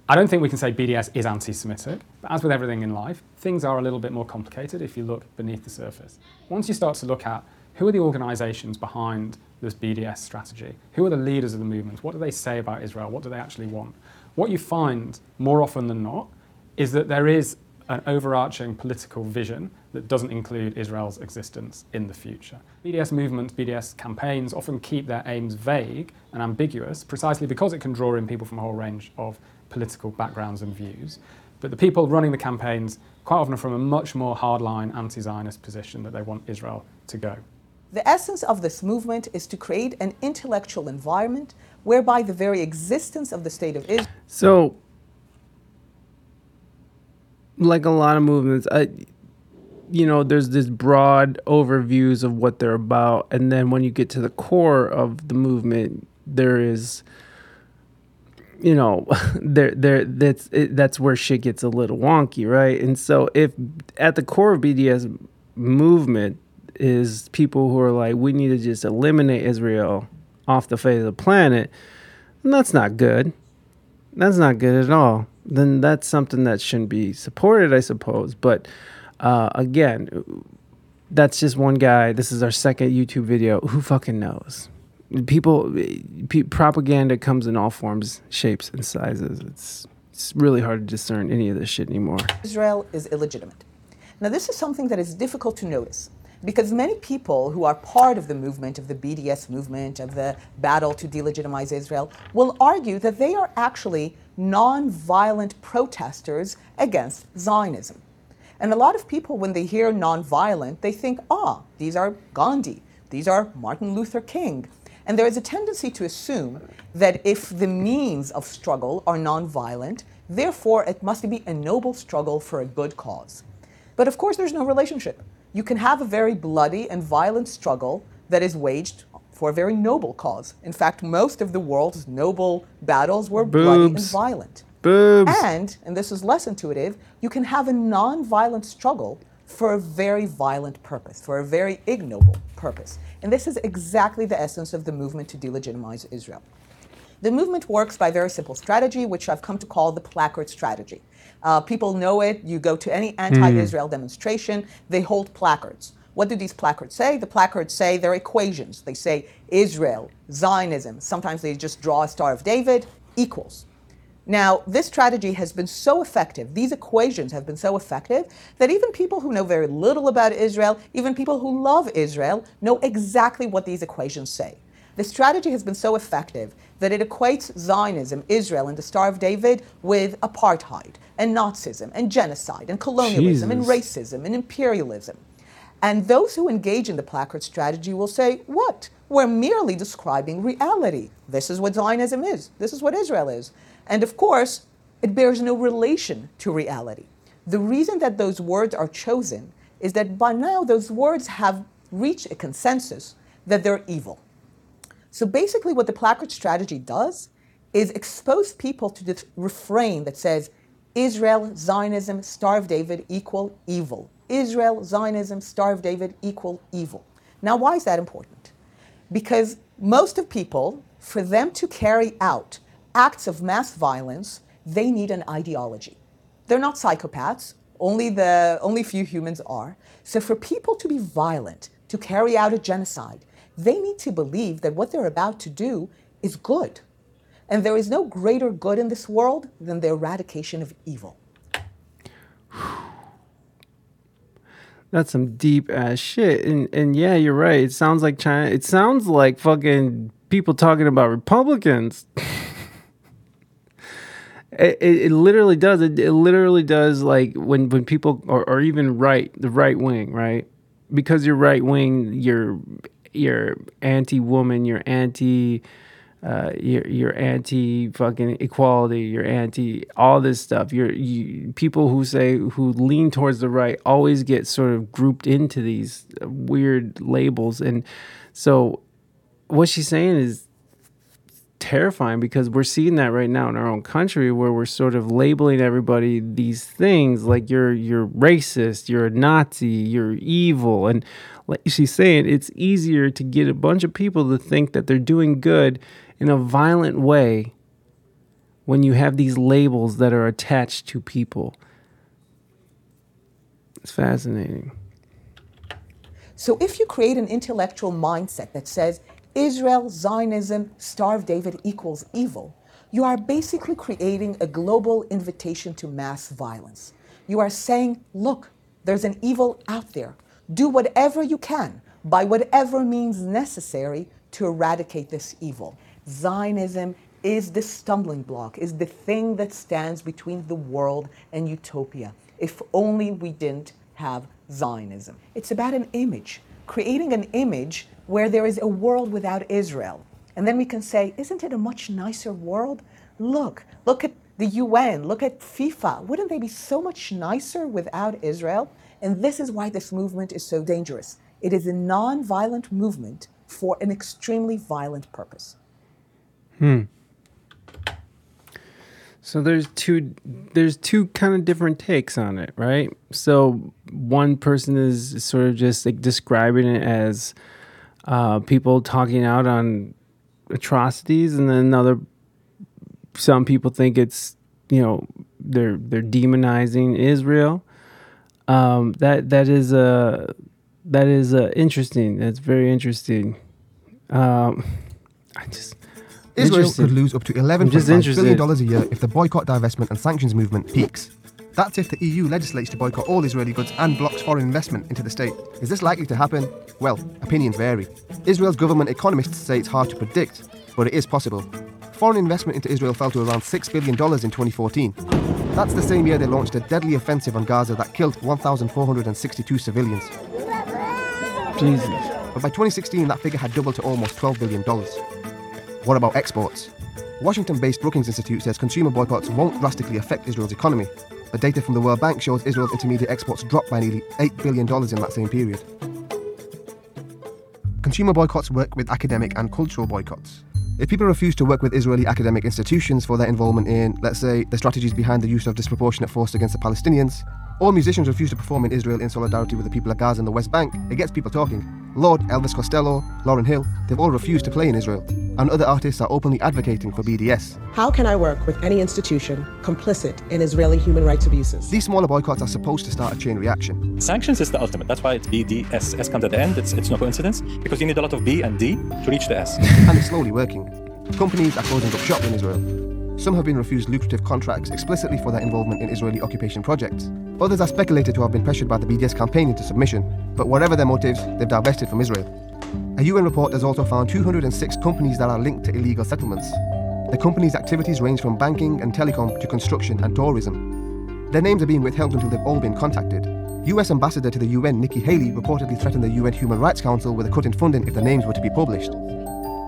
I don't think we can say BDS is anti Semitic, but as with everything in life, things are a little bit more complicated if you look beneath the surface. Once you start to look at who are the organizations behind this BDS strategy, who are the leaders of the movement, what do they say about Israel, what do they actually want, what you find more often than not is that there is an overarching political vision that doesn't include Israel's existence in the future. BDS movements, BDS campaigns often keep their aims vague and ambiguous precisely because it can draw in people from a whole range of political backgrounds and views. But the people running the campaigns quite often are from a much more hardline anti Zionist position that they want Israel to go. The essence of this movement is to create an intellectual environment whereby the very existence of the state of Israel. So, like a lot of movements, I, you know, there's this broad overviews of what they're about, and then when you get to the core of the movement, there is, you know, there there that's it, that's where shit gets a little wonky, right? And so, if at the core of BDS movement is people who are like, we need to just eliminate Israel off the face of the planet, and that's not good. That's not good at all then that's something that shouldn't be supported, I suppose. But uh, again, that's just one guy. This is our second YouTube video. Who fucking knows? People, pe- propaganda comes in all forms, shapes, and sizes. It's it's really hard to discern any of this shit anymore. Israel is illegitimate. Now, this is something that is difficult to notice because many people who are part of the movement, of the BDS movement, of the battle to delegitimize Israel, will argue that they are actually non-violent protesters against Zionism. And a lot of people, when they hear non-violent, they think, ah, these are Gandhi, these are Martin Luther King. And there is a tendency to assume that if the means of struggle are non-violent, therefore it must be a noble struggle for a good cause. But of course, there's no relationship. You can have a very bloody and violent struggle that is waged for a very noble cause. In fact, most of the world's noble battles were Boobs. bloody and violent. Boobs. And, and this is less intuitive, you can have a non-violent struggle for a very violent purpose, for a very ignoble purpose. And this is exactly the essence of the movement to delegitimize Israel. The movement works by a very simple strategy, which I've come to call the placard strategy. Uh, people know it. You go to any anti Israel demonstration, they hold placards. What do these placards say? The placards say they're equations. They say Israel, Zionism. Sometimes they just draw a Star of David equals. Now, this strategy has been so effective, these equations have been so effective, that even people who know very little about Israel, even people who love Israel, know exactly what these equations say. The strategy has been so effective that it equates Zionism, Israel, and the Star of David with apartheid and Nazism and genocide and colonialism and racism and imperialism. And those who engage in the placard strategy will say, What? We're merely describing reality. This is what Zionism is. This is what Israel is. And of course, it bears no relation to reality. The reason that those words are chosen is that by now those words have reached a consensus that they're evil. So basically, what the placard strategy does is expose people to this refrain that says Israel, Zionism, Star of David equal evil. Israel, Zionism, Star of David equal evil. Now, why is that important? Because most of people, for them to carry out acts of mass violence, they need an ideology. They're not psychopaths, only, the, only few humans are. So, for people to be violent, to carry out a genocide, they need to believe that what they're about to do is good. And there is no greater good in this world than the eradication of evil. That's some deep ass shit. And and yeah, you're right. It sounds like China. It sounds like fucking people talking about Republicans. it, it, it, literally does. It, it literally does. Like when when people or, or even right the right wing, right? Because you're right wing, you're you're anti woman, you're anti uh, you're, you're anti fucking equality, you're anti all this stuff. You're you, people who say who lean towards the right always get sort of grouped into these weird labels, and so what she's saying is terrifying because we're seeing that right now in our own country where we're sort of labeling everybody these things like you're you're racist, you're a Nazi, you're evil and like she's saying it's easier to get a bunch of people to think that they're doing good in a violent way when you have these labels that are attached to people. It's fascinating. So if you create an intellectual mindset that says Israel, Zionism, Star of David equals evil, you are basically creating a global invitation to mass violence. You are saying, look, there's an evil out there. Do whatever you can, by whatever means necessary, to eradicate this evil. Zionism is the stumbling block, is the thing that stands between the world and utopia. If only we didn't have Zionism. It's about an image, creating an image where there is a world without Israel. And then we can say, isn't it a much nicer world? Look, look at the UN, look at FIFA. Wouldn't they be so much nicer without Israel? And this is why this movement is so dangerous. It is a non violent movement for an extremely violent purpose. Hmm. So there's two there's two kind of different takes on it, right? So one person is sort of just like describing it as uh, people talking out on atrocities, and then another some people think it's you know they're they're demonizing Israel. Um, that that is a that is uh, interesting. That's very interesting. Um, I just Israel could lose up to $11.5 billion a year if the boycott, divestment, and sanctions movement peaks. That's if the EU legislates to boycott all Israeli goods and blocks foreign investment into the state. Is this likely to happen? Well, opinions vary. Israel's government economists say it's hard to predict, but it is possible. Foreign investment into Israel fell to around $6 billion in 2014. That's the same year they launched a deadly offensive on Gaza that killed 1,462 civilians. Jesus. But by 2016, that figure had doubled to almost $12 billion. What about exports? Washington based Brookings Institute says consumer boycotts won't drastically affect Israel's economy. but data from the World Bank shows Israel's intermediate exports dropped by nearly $8 billion in that same period. Consumer boycotts work with academic and cultural boycotts. If people refuse to work with Israeli academic institutions for their involvement in, let's say, the strategies behind the use of disproportionate force against the Palestinians, or musicians refuse to perform in Israel in solidarity with the people of Gaza and the West Bank, it gets people talking. Lorde, Elvis Costello, Lauryn Hill, they've all refused to play in Israel, and other artists are openly advocating for BDS. How can I work with any institution complicit in Israeli human rights abuses? These smaller boycotts are supposed to start a chain reaction. Sanctions is the ultimate. That's why it's BDS. S comes at the end. It's, it's no coincidence because you need a lot of B and D to reach the S. and it's slowly working. Companies are closing up shop in Israel. Some have been refused lucrative contracts explicitly for their involvement in Israeli occupation projects. Others are speculated to have been pressured by the BDS campaign into submission, but whatever their motives, they've divested from Israel. A UN report has also found 206 companies that are linked to illegal settlements. The companies' activities range from banking and telecom to construction and tourism. Their names are being withheld until they've all been contacted. US Ambassador to the UN Nikki Haley reportedly threatened the UN Human Rights Council with a cut in funding if the names were to be published.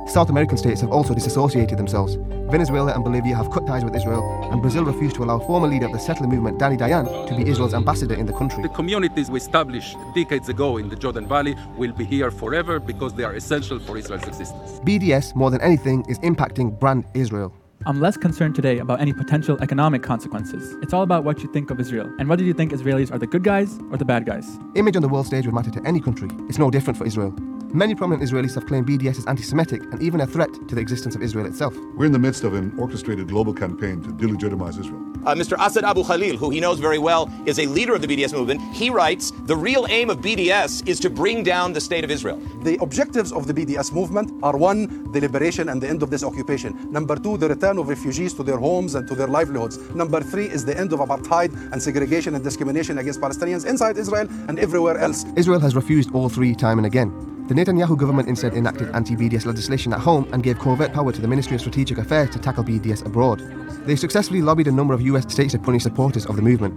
South American states have also disassociated themselves. Venezuela and Bolivia have cut ties with Israel, and Brazil refused to allow former leader of the settler movement, Danny Dayan, to be Israel's ambassador in the country. The communities we established decades ago in the Jordan Valley will be here forever because they are essential for Israel's existence. BDS, more than anything, is impacting brand Israel. I'm less concerned today about any potential economic consequences. It's all about what you think of Israel and whether you think Israelis are the good guys or the bad guys. Image on the world stage would matter to any country. It's no different for Israel. Many prominent Israelis have claimed BDS is anti Semitic and even a threat to the existence of Israel itself. We're in the midst of an orchestrated global campaign to delegitimize Israel. Uh, Mr. Asad Abu Khalil, who he knows very well, is a leader of the BDS movement. He writes The real aim of BDS is to bring down the state of Israel. The objectives of the BDS movement are one, the liberation and the end of this occupation. Number two, the return of refugees to their homes and to their livelihoods. Number three is the end of apartheid and segregation and discrimination against Palestinians inside Israel and everywhere else. Israel has refused all three time and again. The Netanyahu government instead enacted anti BDS legislation at home and gave covert power to the Ministry of Strategic Affairs to tackle BDS abroad. They successfully lobbied a number of US states to punish supporters of the movement.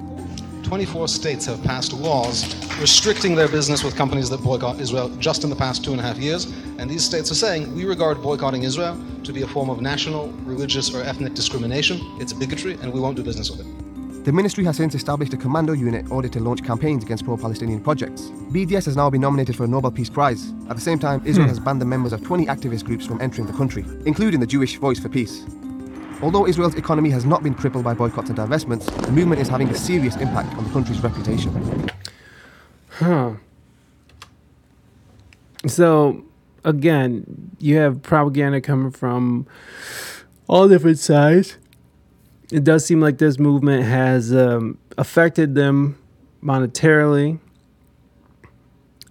24 states have passed laws restricting their business with companies that boycott Israel just in the past two and a half years. And these states are saying we regard boycotting Israel to be a form of national, religious, or ethnic discrimination. It's bigotry, and we won't do business with it. The ministry has since established a commando unit ordered to launch campaigns against pro Palestinian projects. BDS has now been nominated for a Nobel Peace Prize. At the same time, Israel Hmm. has banned the members of 20 activist groups from entering the country, including the Jewish Voice for Peace. Although Israel's economy has not been crippled by boycotts and divestments, the movement is having a serious impact on the country's reputation. Huh. So, again, you have propaganda coming from all different sides. It does seem like this movement has um, affected them monetarily,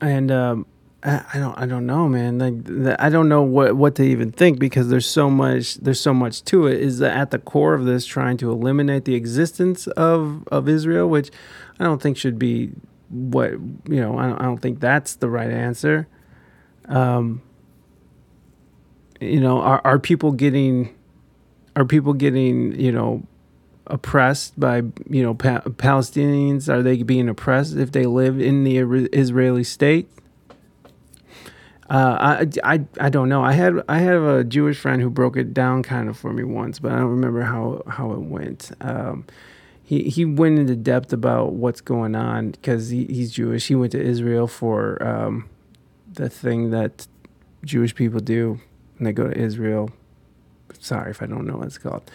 and um, I, I don't, I don't know, man. Like, the, I don't know what what to even think because there's so much, there's so much to it. Is that at the core of this trying to eliminate the existence of of Israel, which I don't think should be what you know. I don't, I don't think that's the right answer. Um, you know, are are people getting are people getting you know oppressed by you know pa- Palestinians? Are they being oppressed if they live in the Israeli state? Uh, I, I, I don't know. I had I had a Jewish friend who broke it down kind of for me once, but I don't remember how how it went. Um, he he went into depth about what's going on because he, he's Jewish. He went to Israel for um, the thing that Jewish people do when they go to Israel. Sorry if I don't know what it's called.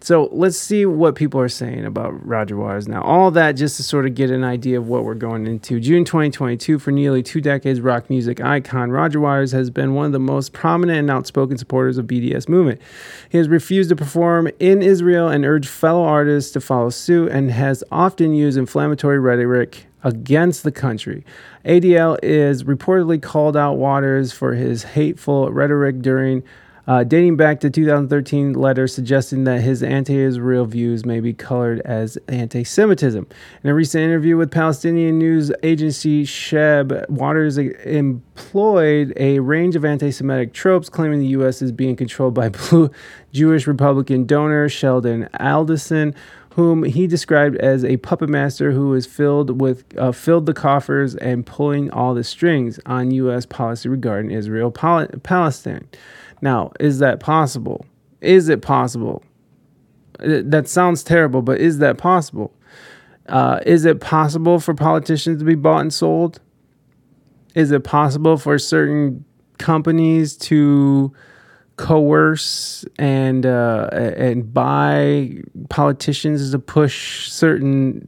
So let's see what people are saying about Roger Waters now. All that just to sort of get an idea of what we're going into. June 2022, for nearly two decades, rock music icon Roger Waters has been one of the most prominent and outspoken supporters of BDS movement. He has refused to perform in Israel and urged fellow artists to follow suit and has often used inflammatory rhetoric against the country. ADL is reportedly called out Waters for his hateful rhetoric during uh, dating back to 2013 letter suggesting that his anti-Israel views may be colored as anti-Semitism. In a recent interview with Palestinian news agency Sheb, Waters employed a range of anti-Semitic tropes, claiming the U.S. is being controlled by blue Jewish Republican donor Sheldon Adelson, whom he described as a puppet master who is filled with uh, filled the coffers and pulling all the strings on U.S. policy regarding Israel Pal- Palestine. Now, is that possible? Is it possible? Uh, That sounds terrible, but is that possible? Uh, is it possible for politicians to be bought and sold? Is it possible for certain companies to coerce and uh, and buy politicians to push certain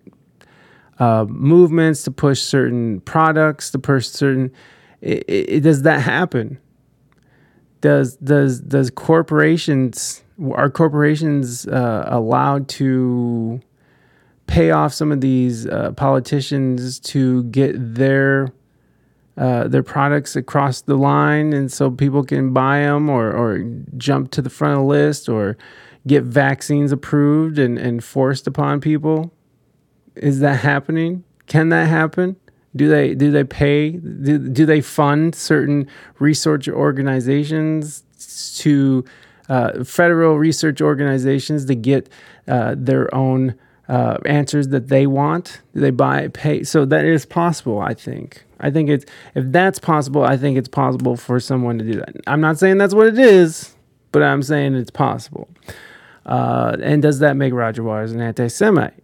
uh, movements, to push certain products, to push certain? it, it, does that happen? Does does does corporations are corporations uh, allowed to pay off some of these uh, politicians to get their uh, their products across the line, and so people can buy them or or jump to the front of the list or get vaccines approved and, and forced upon people? Is that happening? Can that happen? Do they do they pay? Do, do they fund certain research organizations to uh, federal research organizations to get uh, their own uh, answers that they want? Do they buy pay? So that is possible. I think. I think it's if that's possible. I think it's possible for someone to do that. I'm not saying that's what it is, but I'm saying it's possible. Uh, and does that make Roger Waters an anti Semite?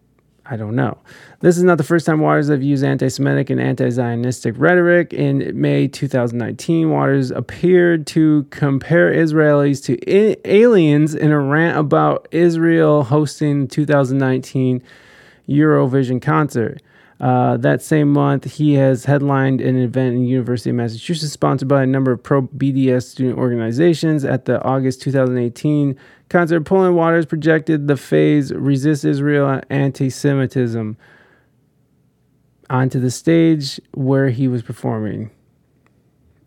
I don't know. This is not the first time Waters have used anti Semitic and anti Zionistic rhetoric. In May 2019, Waters appeared to compare Israelis to I- aliens in a rant about Israel hosting the 2019 Eurovision concert. Uh, that same month, he has headlined an event in University of Massachusetts sponsored by a number of pro BDS student organizations. At the August 2018 concert, Poland Waters projected the phase "Resist Israel Anti-Semitism" onto the stage where he was performing.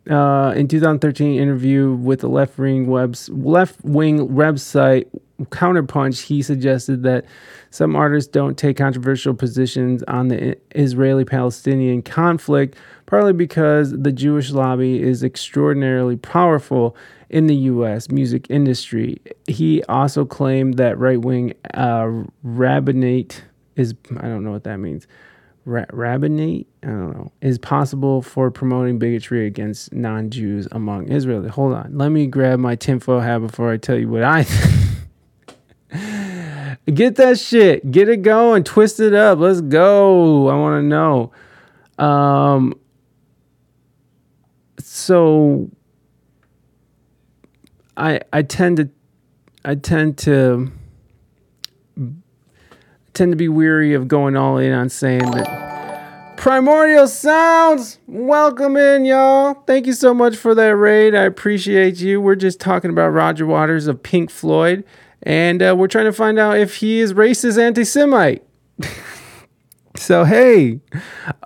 Uh, in 2013 interview with the left wing webs left wing website Counterpunch, he suggested that some artists don't take controversial positions on the Israeli Palestinian conflict, partly because the Jewish lobby is extraordinarily powerful in the U.S. music industry. He also claimed that right wing uh, rabbinate is, I don't know what that means. Ra- rabbinate, I don't know, is possible for promoting bigotry against non Jews among Israel. Hold on, let me grab my tinfoil hat before I tell you what I. Get that shit. Get it going. Twist it up. Let's go. I want to know. Um so I I tend to I tend to tend to be weary of going all in on saying that Primordial Sounds, welcome in, y'all. Thank you so much for that raid. I appreciate you. We're just talking about Roger Waters of Pink Floyd and uh, we're trying to find out if he is racist anti-Semite. so hey,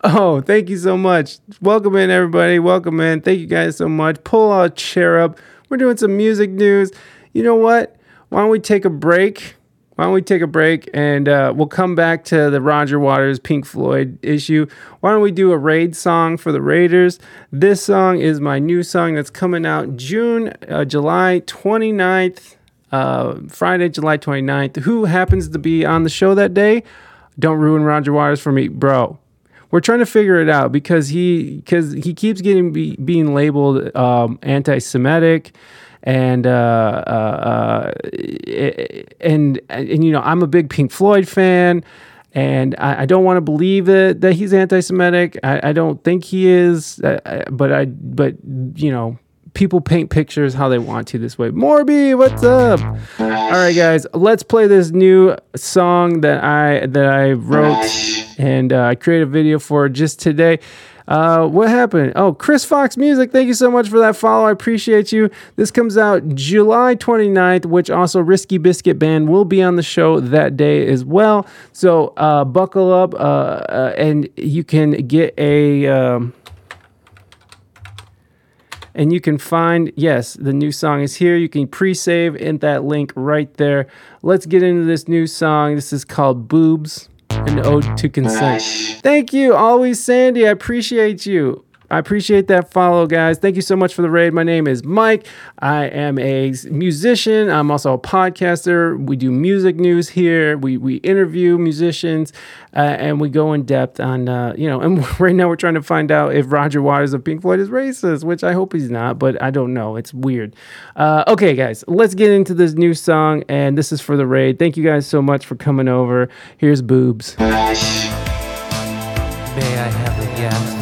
oh, thank you so much. Welcome in, everybody. Welcome in. Thank you guys so much. Pull a chair up. We're doing some music news. You know what? Why don't we take a break? Why don't we take a break and uh, we'll come back to the Roger Waters Pink Floyd issue? Why don't we do a raid song for the Raiders? This song is my new song that's coming out June, uh, July 29th uh, Friday, July 29th. Who happens to be on the show that day? Don't ruin Roger Waters for me, bro. We're trying to figure it out because he because he keeps getting be, being labeled um, anti-Semitic and uh, uh, uh, and and you know I'm a big Pink Floyd fan, and I, I don't want to believe it that he's anti-Semitic. I, I don't think he is, uh, but I but you know people paint pictures how they want to this way. Morby, what's up? All right, guys, let's play this new song that I that I wrote and uh, I created a video for just today. Uh, what happened? Oh, Chris Fox Music, thank you so much for that follow. I appreciate you. This comes out July 29th, which also Risky Biscuit Band will be on the show that day as well. So uh, buckle up uh, uh and you can get a. Um, and you can find, yes, the new song is here. You can pre save in that link right there. Let's get into this new song. This is called Boobs, an ode to consent. Thank you, always Sandy. I appreciate you. I appreciate that follow, guys. Thank you so much for the raid. My name is Mike. I am a musician. I'm also a podcaster. We do music news here. We we interview musicians, uh, and we go in depth on uh, you know. And right now we're trying to find out if Roger Waters of Pink Floyd is racist, which I hope he's not, but I don't know. It's weird. Uh, okay, guys, let's get into this new song, and this is for the raid. Thank you guys so much for coming over. Here's boobs. May I have a guess?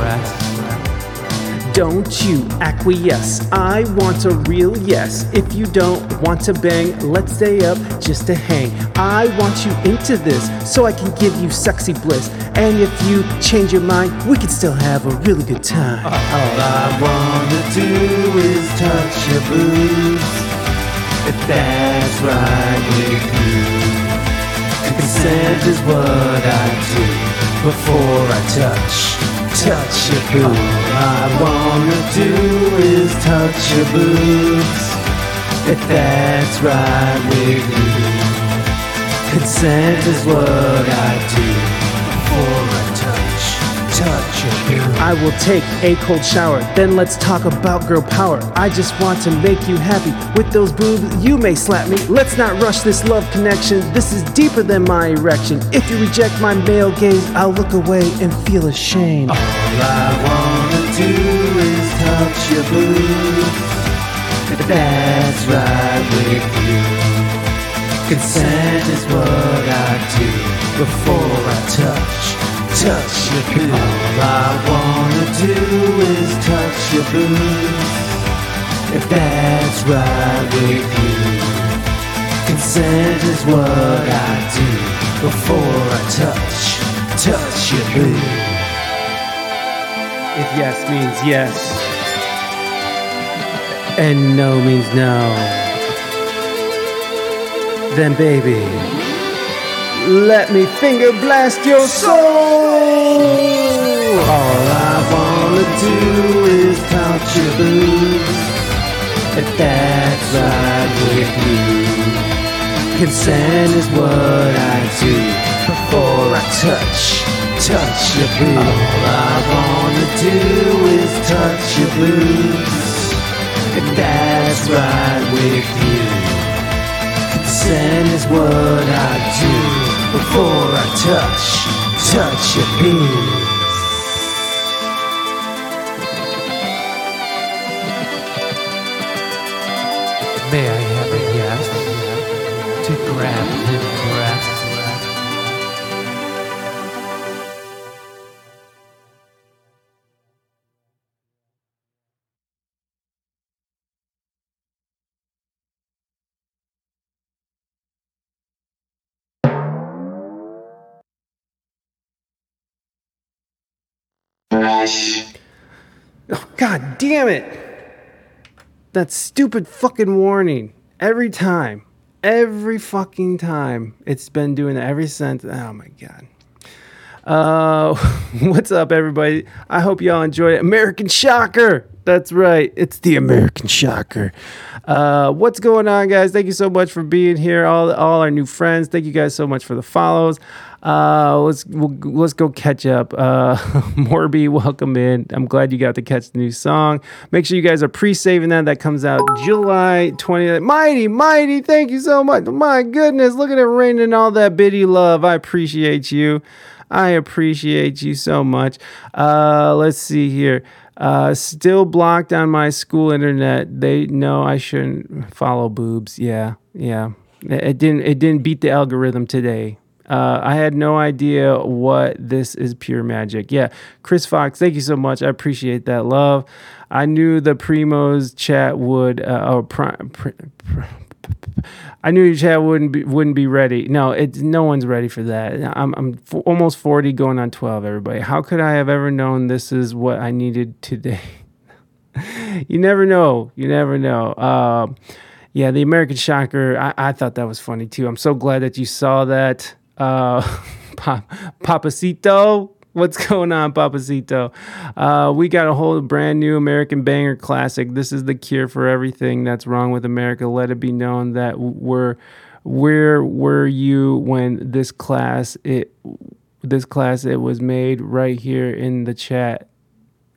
Breath. Don't you acquiesce. I want a real yes. If you don't want to bang, let's stay up just to hang. I want you into this so I can give you sexy bliss. And if you change your mind, we can still have a really good time. All I wanna do is touch your boobs. If that's right with you. Consent is what I do before I touch, touch your boob. I wanna do is touch your boobs. If that's right with you. Consent is what I do I will take a cold shower, then let's talk about girl power. I just want to make you happy with those boobs. You may slap me. Let's not rush this love connection. This is deeper than my erection. If you reject my male gaze, I'll look away and feel ashamed. All I wanna do is touch your boobs. That's right with you. Consent is what I do before I touch, touch your boobs. All I wanna do is touch your boobs. If that's right with you. Consent is what I do before I touch, touch your boobs. If yes means yes, and no means no, then baby, let me finger blast your soul. All I wanna do is touch your boobs. If that's right with you, consent is what I do before I touch, touch your boobs. All I wanna do is touch your boobs. If that's right with you, consent is what I do before I touch, touch a boobs. Oh, God damn it! That stupid fucking warning. Every time. Every fucking time. It's been doing that ever since. Oh my God. Uh, what's up, everybody? I hope y'all enjoy it. American Shocker. That's right. It's the American Shocker. Uh, what's going on, guys? Thank you so much for being here. All, all our new friends. Thank you guys so much for the follows. Uh, let's we'll, let's go catch up. Uh, Morby, welcome in. I'm glad you got to catch the new song. Make sure you guys are pre-saving that. That comes out July 20th. Mighty, mighty. Thank you so much. My goodness, look at it raining all that bitty love. I appreciate you. I appreciate you so much. Uh, let's see here. Uh, still blocked on my school internet. They know I shouldn't follow boobs. Yeah, yeah. It, it didn't. It didn't beat the algorithm today. Uh, I had no idea what this is pure magic. Yeah, Chris Fox, thank you so much. I appreciate that love. I knew the Primos chat would. Uh, oh, pri- pri- I knew your chat wouldn't be wouldn't be ready. No, it's no one's ready for that. I'm I'm f- almost forty, going on twelve. Everybody, how could I have ever known this is what I needed today? you never know. You never know. Um, yeah, the American Shocker. I, I thought that was funny too. I'm so glad that you saw that. Uh, Pap- Papacito. What's going on, Papacito? Uh, we got a whole brand new American banger classic. This is the cure for everything that's wrong with America. Let it be known that we're where were you when this class it this class it was made right here in the chat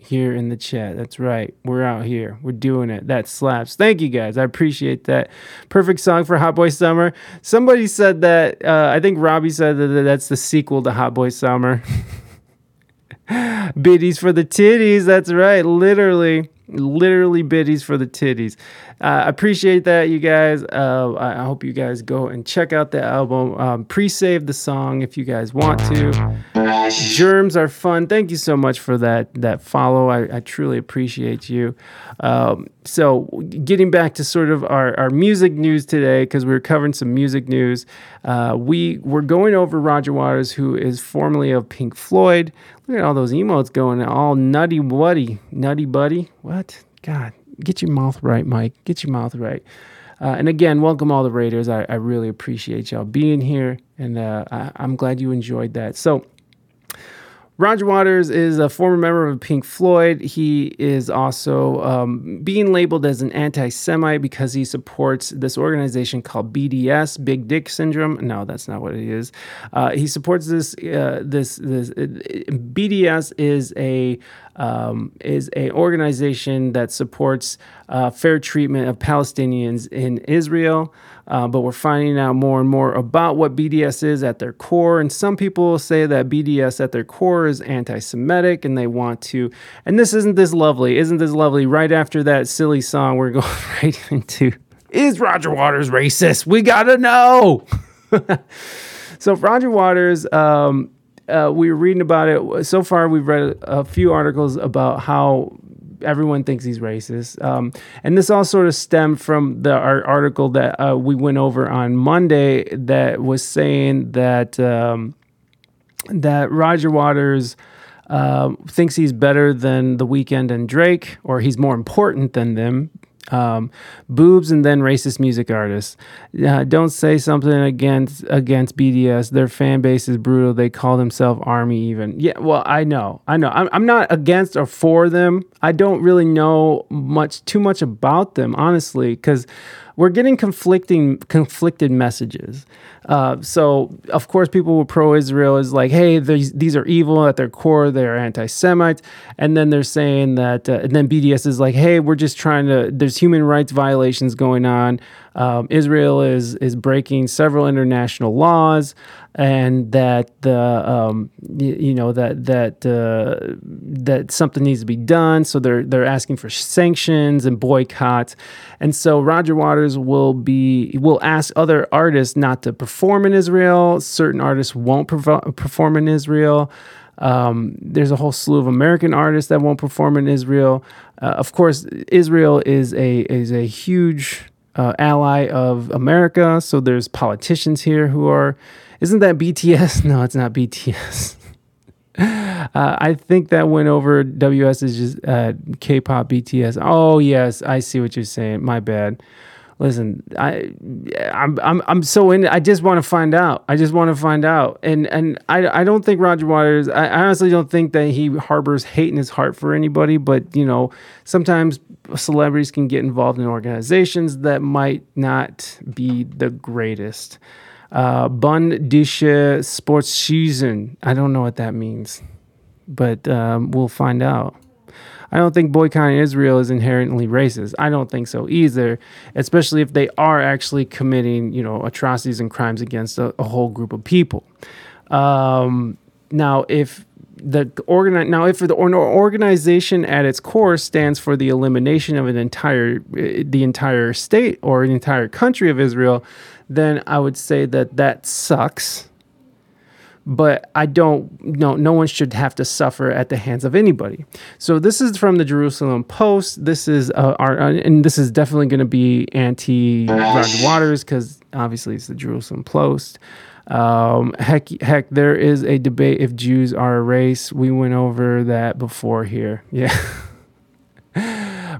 here in the chat. That's right. We're out here. We're doing it. That slaps. Thank you guys. I appreciate that. Perfect song for Hot Boy Summer. Somebody said that. Uh, I think Robbie said that that's the sequel to Hot Boy Summer. biddies for the titties. That's right. Literally, literally biddies for the titties. I appreciate that, you guys. Uh, I hope you guys go and check out the album. Um, pre-save the song if you guys want to. Germs are fun. Thank you so much for that that follow. I, I truly appreciate you. Um, so, getting back to sort of our, our music news today, because we were covering some music news, uh, we were going over Roger Waters, who is formerly of Pink Floyd. Look at all those emotes going all nutty buddy, nutty buddy. What? God, get your mouth right, Mike. Get your mouth right. Uh, and again, welcome all the Raiders. I, I really appreciate y'all being here, and uh, I, I'm glad you enjoyed that. So, Roger Waters is a former member of Pink Floyd. He is also um, being labeled as an anti Semite because he supports this organization called BDS, Big Dick Syndrome. No, that's not what it is. Uh, he supports this. Uh, this this uh, BDS is a um, is a organization that supports uh, fair treatment of Palestinians in Israel. Uh, but we're finding out more and more about what BDS is at their core. And some people say that BDS at their core is anti Semitic and they want to. And this isn't this lovely. Isn't this lovely? Right after that silly song, we're going right into Is Roger Waters racist? We gotta know. so, Roger Waters, um, uh, we were reading about it. So far, we've read a few articles about how everyone thinks he's racist. Um, and this all sort of stemmed from the our article that uh, we went over on Monday that was saying that um, that Roger Waters. Uh, thinks he's better than The Weeknd and Drake, or he's more important than them um, boobs and then racist music artists. Uh, don't say something against against BDS. Their fan base is brutal. They call themselves army. Even yeah. Well, I know. I know. I'm, I'm not against or for them. I don't really know much too much about them honestly because we're getting conflicting conflicted messages. Uh, so of course, people were pro-Israel is like, hey, these these are evil at their core. They're anti-Semites, and then they're saying that, uh, and then BDS is like, hey, we're just trying to. There's human rights violations going on. Um, Israel is is breaking several international laws, and that the um, you, you know that that uh, that something needs to be done. So they're they're asking for sanctions and boycotts, and so Roger Waters will be will ask other artists not to perform in Israel. Certain artists won't perf- perform in Israel. Um, there's a whole slew of American artists that won't perform in Israel. Uh, of course, Israel is a is a huge uh, ally of America. So there's politicians here who are. Isn't that BTS? No, it's not BTS. uh, I think that went over. WS is just uh, K-pop BTS. Oh yes, I see what you're saying. My bad. Listen, I, I'm, I'm, I'm so in. I just want to find out. I just want to find out. And and I, I don't think Roger Waters. I honestly don't think that he harbors hate in his heart for anybody. But you know, sometimes celebrities can get involved in organizations that might not be the greatest. Uh, Bundesliga sports season. I don't know what that means, but um, we'll find out. I don't think boycotting Israel is inherently racist. I don't think so either, especially if they are actually committing, you know, atrocities and crimes against a, a whole group of people. Um, now, if the organi- now if the organization at its core stands for the elimination of an entire the entire state or an entire country of Israel, then I would say that that sucks but I don't no no one should have to suffer at the hands of anybody. So this is from the Jerusalem Post. This is uh, our and this is definitely going to be anti Roger Waters because obviously it's the Jerusalem Post. Um, heck, heck, there is a debate if Jews are a race. We went over that before here. Yeah.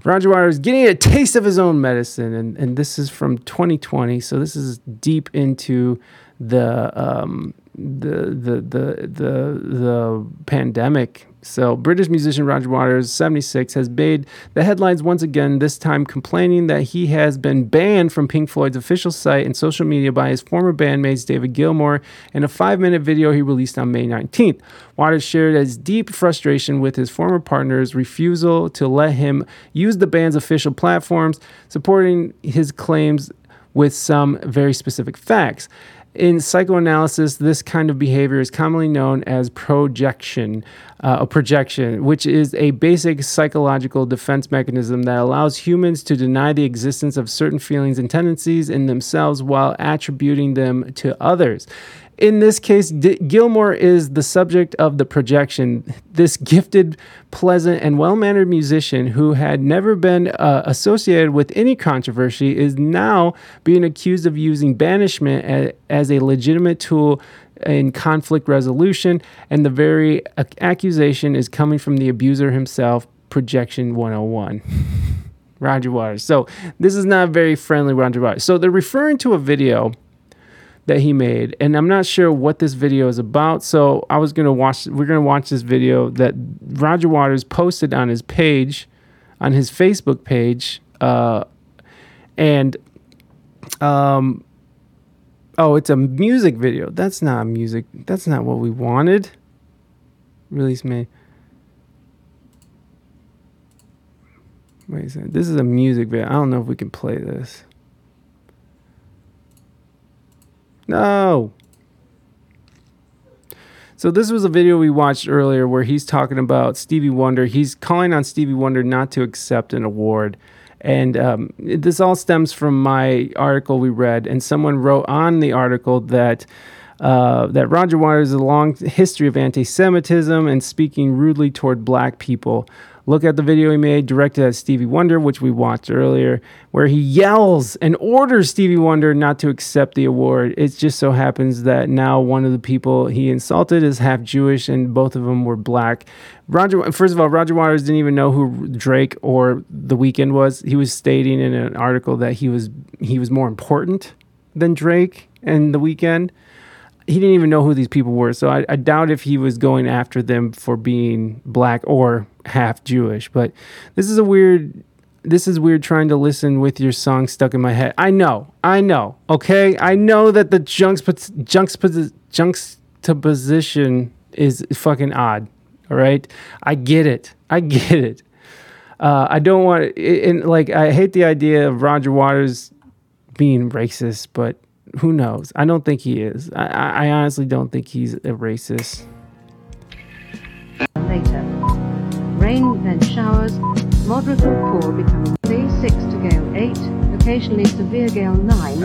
Roger Waters getting a taste of his own medicine, and, and this is from 2020. So this is deep into the um, the the the the the pandemic. So British musician Roger Waters, 76, has made the headlines once again, this time complaining that he has been banned from Pink Floyd's official site and social media by his former bandmates David Gilmour in a five-minute video he released on May 19th. Waters shared his deep frustration with his former partner's refusal to let him use the band's official platforms, supporting his claims with some very specific facts. In psychoanalysis, this kind of behavior is commonly known as projection, uh, a projection, which is a basic psychological defense mechanism that allows humans to deny the existence of certain feelings and tendencies in themselves while attributing them to others. In this case, D- Gilmour is the subject of the projection. This gifted, pleasant, and well mannered musician who had never been uh, associated with any controversy is now being accused of using banishment a- as a legitimate tool in conflict resolution, and the very ac- accusation is coming from the abuser himself, Projection 101. Roger Waters. So, this is not very friendly, Roger Waters. So, they're referring to a video that he made. And i'm not sure what this video is about so i was to watch we're to watch this video that roger waters posted on his page on his facebook page uh, and um oh it's a music video. That's not music that's not what we wanted. Release me. Wait a second this is a music video. I don't know if we can play this no. So this was a video we watched earlier where he's talking about Stevie Wonder. He's calling on Stevie Wonder not to accept an award. And um, this all stems from my article we read, and someone wrote on the article that uh, that Roger Waters has a long history of anti-Semitism and speaking rudely toward black people. Look at the video he made directed at Stevie Wonder, which we watched earlier, where he yells and orders Stevie Wonder not to accept the award. It just so happens that now one of the people he insulted is half Jewish, and both of them were black. Roger, first of all, Roger Waters didn't even know who Drake or The Weeknd was. He was stating in an article that he was he was more important than Drake and The Weeknd he didn't even know who these people were. So I, I, doubt if he was going after them for being black or half Jewish. But this is a weird. This is weird trying to listen with your song stuck in my head. I know, I know. Okay, I know that the juxtaposition juxtaposition is fucking odd. All right, I get it. I get it. Uh, I don't want it, and like I hate the idea of Roger Waters being racist, but who knows? I don't think he is. I, I honestly don't think he's a racist. Rain, then showers, moderate or poor becoming day 6 to gale 8, occasionally severe gale 9.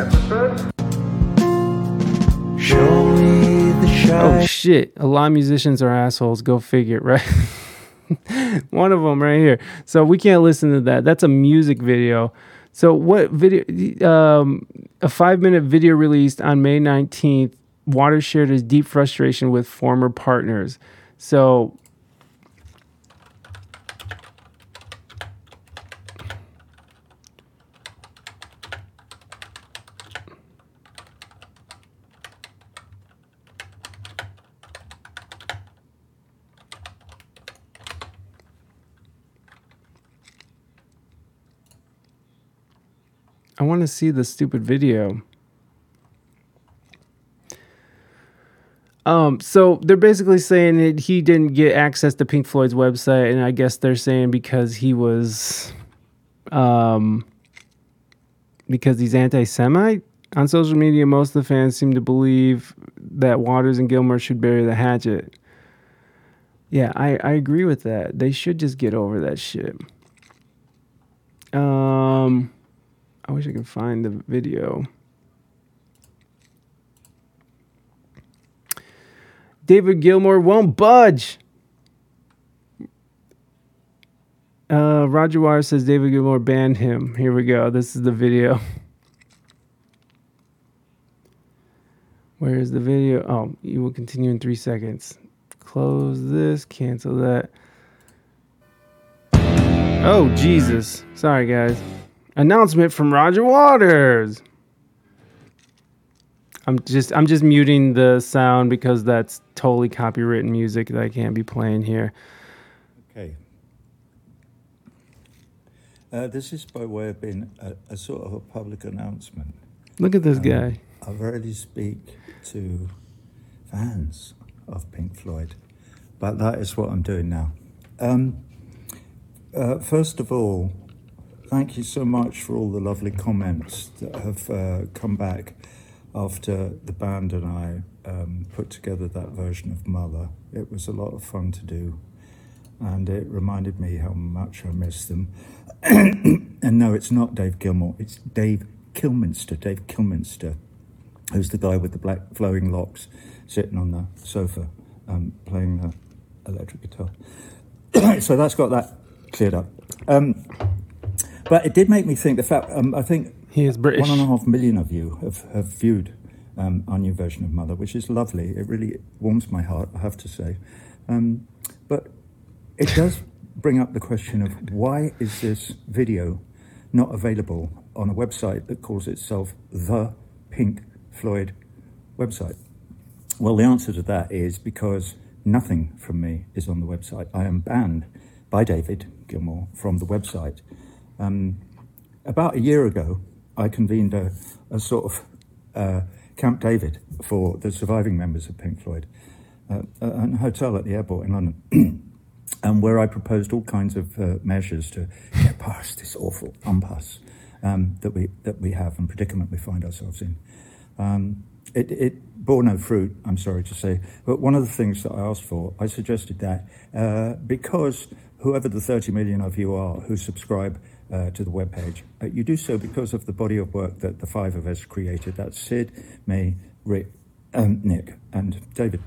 Show me the shine. Oh shit. A lot of musicians are assholes. Go figure, right? One of them right here. So we can't listen to that. That's a music video. So what video? Um, a five-minute video released on May 19th. Waters shared his deep frustration with former partners. So. I want to see the stupid video. Um, so they're basically saying that he didn't get access to Pink Floyd's website, and I guess they're saying because he was, um, because he's anti-Semite. On social media, most of the fans seem to believe that Waters and Gilmour should bury the hatchet. Yeah, I, I agree with that. They should just get over that shit. Um. I wish I could find the video. David Gilmour won't budge. Uh, Roger Waters says David Gilmour banned him. Here we go. This is the video. Where is the video? Oh, you will continue in three seconds. Close this, cancel that. Oh, Jesus. Sorry, guys. Announcement from Roger Waters. I'm just I'm just muting the sound because that's totally copywritten music that I can't be playing here. Okay. Uh, this is by way of being a, a, sort of a public announcement. Look at this um, guy. I rarely speak to fans of Pink Floyd, but that is what I'm doing now. Um, uh, first of all, Thank you so much for all the lovely comments that have uh, come back. after the band and I um, put together that version of Mother. It was a lot of fun to do, and it reminded me how much I miss them. and no, it's not Dave Gilmour, it's Dave Kilminster. Dave Kilminster, who's the guy with the black flowing locks sitting on the sofa um, playing the electric guitar. so that's got that cleared up. Um, but it did make me think the fact, um, I think he is British. One and a half million of you have, have viewed um, our new version of Mother, which is lovely. It really warms my heart, I have to say. Um, but it does bring up the question of why is this video not available on a website that calls itself the Pink Floyd website? Well, the answer to that is because nothing from me is on the website. I am banned by David Gilmour from the website. Um, about a year ago, I convened a, a sort of uh, Camp David for the surviving members of Pink Floyd, uh, a hotel at the airport in London, and where I proposed all kinds of uh, measures to get past this awful impasse um, that we that we have and predicament we find ourselves in. Um, it, it, bore no fruit, I'm sorry to say. But one of the things that I asked for, I suggested that uh, because whoever the 30 million of you are who subscribe uh, to the webpage. Uh, you do so because of the body of work that the five of us created. That's Syd, me, Rick, um, Nick, and David.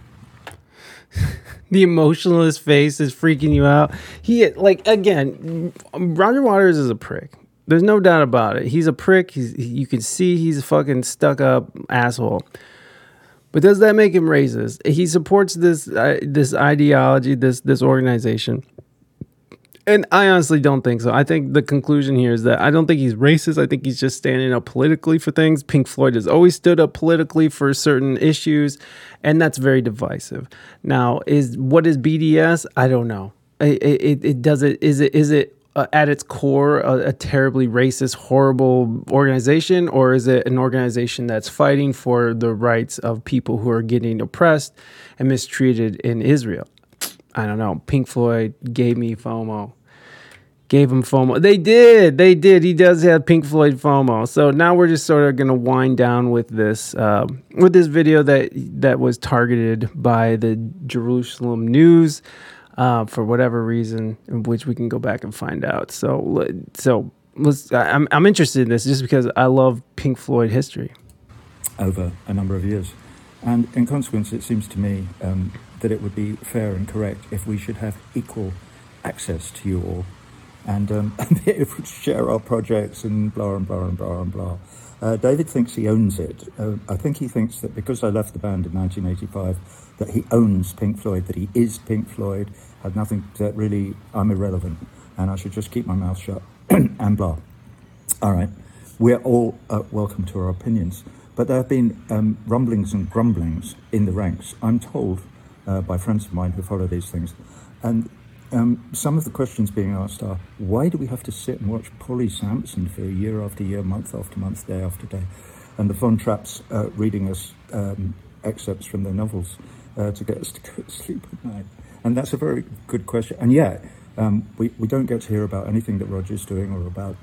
the emotionalist face is freaking you out. He like again, Roger Waters is a prick. There's no doubt about it. He's a prick. He's you can see he's a fucking stuck up asshole. But does that make him racist? He supports this uh, this ideology, this this organization and I honestly don't think so. I think the conclusion here is that I don't think he's racist. I think he's just standing up politically for things. Pink Floyd has always stood up politically for certain issues, and that's very divisive. Now, is what is BDS? I don't know. It, it, it does it. Is it is it uh, at its core a, a, terribly racist, horrible organization, or is it an organization that's fighting for the rights of people who are getting oppressed and mistreated in Israel? I don't know. Pink Floyd gave me FOMO. Gave him FOMO. They did. They did. He does have Pink Floyd FOMO. So now we're just sort of gonna wind down with this uh, with this video that that was targeted by the Jerusalem News uh, for whatever reason, which we can go back and find out. So so let's. I'm I'm interested in this just because I love Pink Floyd history. Over a number of years, and in consequence, it seems to me. Um, that it would be fair and correct if we should have equal access to you all and um, able to share our projects and blah and blah and blah and blah. Uh, David thinks he owns it. Uh, I think he thinks that because I left the band in 1985, that he owns Pink Floyd, that he is Pink Floyd, had nothing to really, I'm irrelevant, and I should just keep my mouth shut and blah. All right, we're all uh, welcome to our opinions, but there have been um, rumblings and grumblings in the ranks. I'm told uh, by friends of mine who follow these things. And um, some of the questions being asked are, why do we have to sit and watch Polly Samson for year after year, month after month, day after day? And the Von Trapps uh, reading us um, excerpts from their novels uh, to get us to go to sleep at night. And that's a very good question. And yet, um, we, we don't get to hear about anything that Roger's doing or about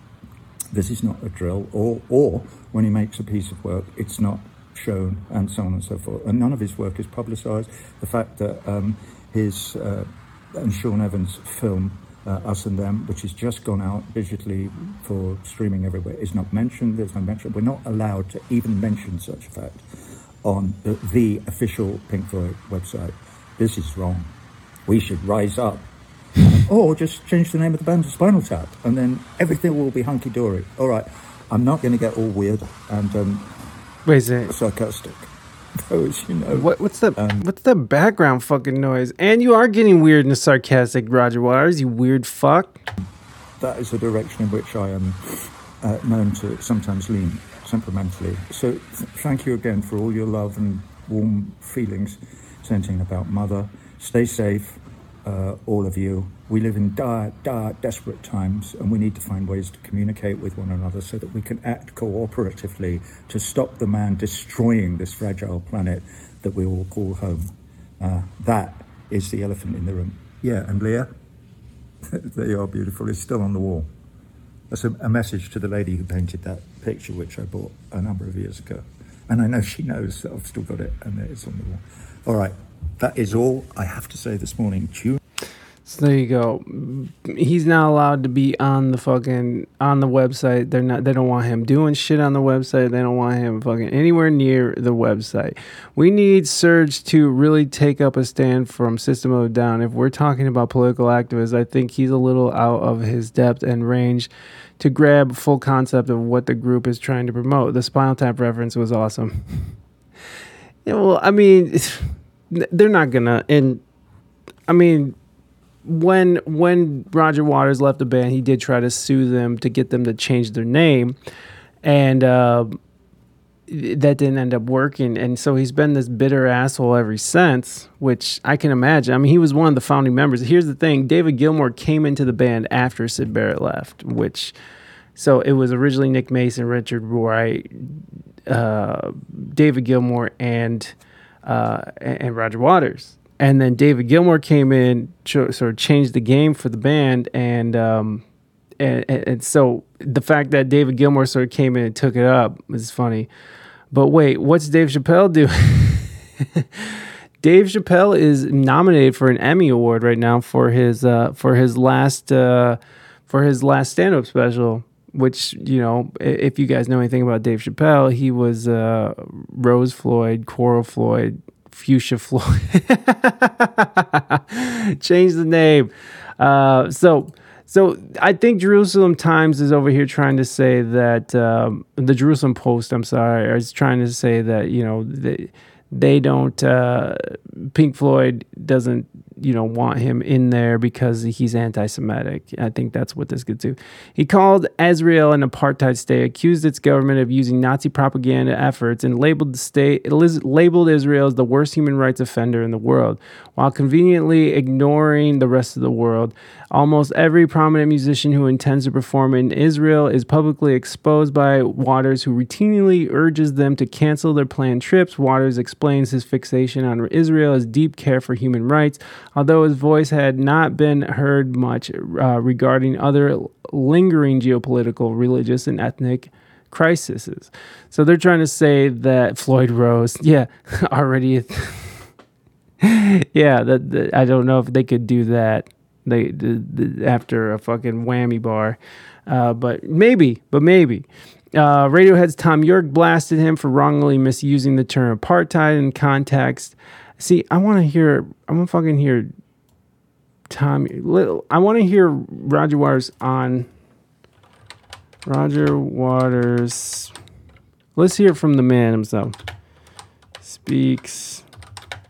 this is not a drill, or, or when he makes a piece of work, it's not shown, and so on and so forth. And none of his work is publicised. The fact that um, his uh, and Sean Evans' film, uh, Us and Them, which has just gone out digitally for streaming everywhere, is not mentioned. There's no mention. We're not allowed to even mention such a fact on the, the official Pink Floyd website. This is wrong. We should rise up. or just change the name of the band to Spinal Tap, and then everything will be hunky dory. All right, I'm not going to get all weird and um, Wait, is it sarcastic? Those, you know. What, what's the um, what's the background fucking noise? And you are getting weird and sarcastic, Roger Waters. You weird fuck. That is the direction in which I am uh, known to sometimes lean temperamentally. So th- thank you again for all your love and warm feelings sent in about mother. Stay safe, uh, all of you. We live in dire, dire, desperate times, and we need to find ways to communicate with one another so that we can act cooperatively to stop the man destroying this fragile planet that we all call home. Uh, that is the elephant in the room. Yeah, and Leah, there you are, beautiful. It's still on the wall. That's a, a, message to the lady who painted that picture, which I bought a number of years ago. And I know she knows that I've still got it and that it's on the wall. All right, that is all I have to say this morning. Tune. So there you go. He's not allowed to be on the fucking on the website. They're not. They don't want him doing shit on the website. They don't want him fucking anywhere near the website. We need Serj to really take up a stand from System of Down. If we're talking about political activists, I think he's a little out of his depth and range to grab full concept of what the group is trying to promote. The Spinal Tap reference was awesome. yeah, well, I mean, they're not gonna. And I mean when when Roger Waters left the band, he did try to sue them to get them to change their name, and uh, that didn't end up working. And so he's been this bitter asshole ever since, which I can imagine. I mean, he was one of the founding members. Here's the thing: David Gilmour came into the band after Syd Barrett left, which so it was originally Nick Mason, Richard Wright, uh, David Gilmour, and uh, and Roger Waters and then David Gilmour came in, sort of changed the game for the band, and um, and, and so the fact that David Gilmour sort of came in and took it up is funny. But wait, what's Dave Chappelle do? Dave Chappelle is nominated for an Emmy award right now for his uh, for his last uh, for his last stand up special. Which you know, if you guys know anything about Dave Chappelle, he was uh, Rose Floyd, Coral Floyd, Fuchsia Floyd. Change the name. Uh, so, so I think Jerusalem Times is over here trying to say that um, the Jerusalem Post, I'm sorry, is trying to say that you know they they don't uh, Pink Floyd doesn't you know want him in there because he's anti-Semitic. I think that's what this gets to. He called Israel an apartheid state, accused its government of using Nazi propaganda efforts, and labeled the state labeled Israel as the worst human rights offender in the world, while conveniently ignoring the rest of the world. Almost every prominent musician who intends to perform in Israel is publicly exposed by Waters, who routinely urges them to cancel their planned trips. Waters explains his fixation on Israel as deep care for human rights, although his voice had not been heard much uh, regarding other lingering geopolitical, religious, and ethnic crises. So they're trying to say that Floyd Rose, yeah, already. yeah, that, that I don't know if they could do that they the, the, after a fucking whammy bar. Uh, but maybe, but maybe. Uh, Radiohead's Tom Yorke blasted him for wrongly misusing the term apartheid in context. See, I want to hear. I want to fucking hear Tom. I want to hear Roger Waters on Roger Waters. Let's hear from the man himself. Speaks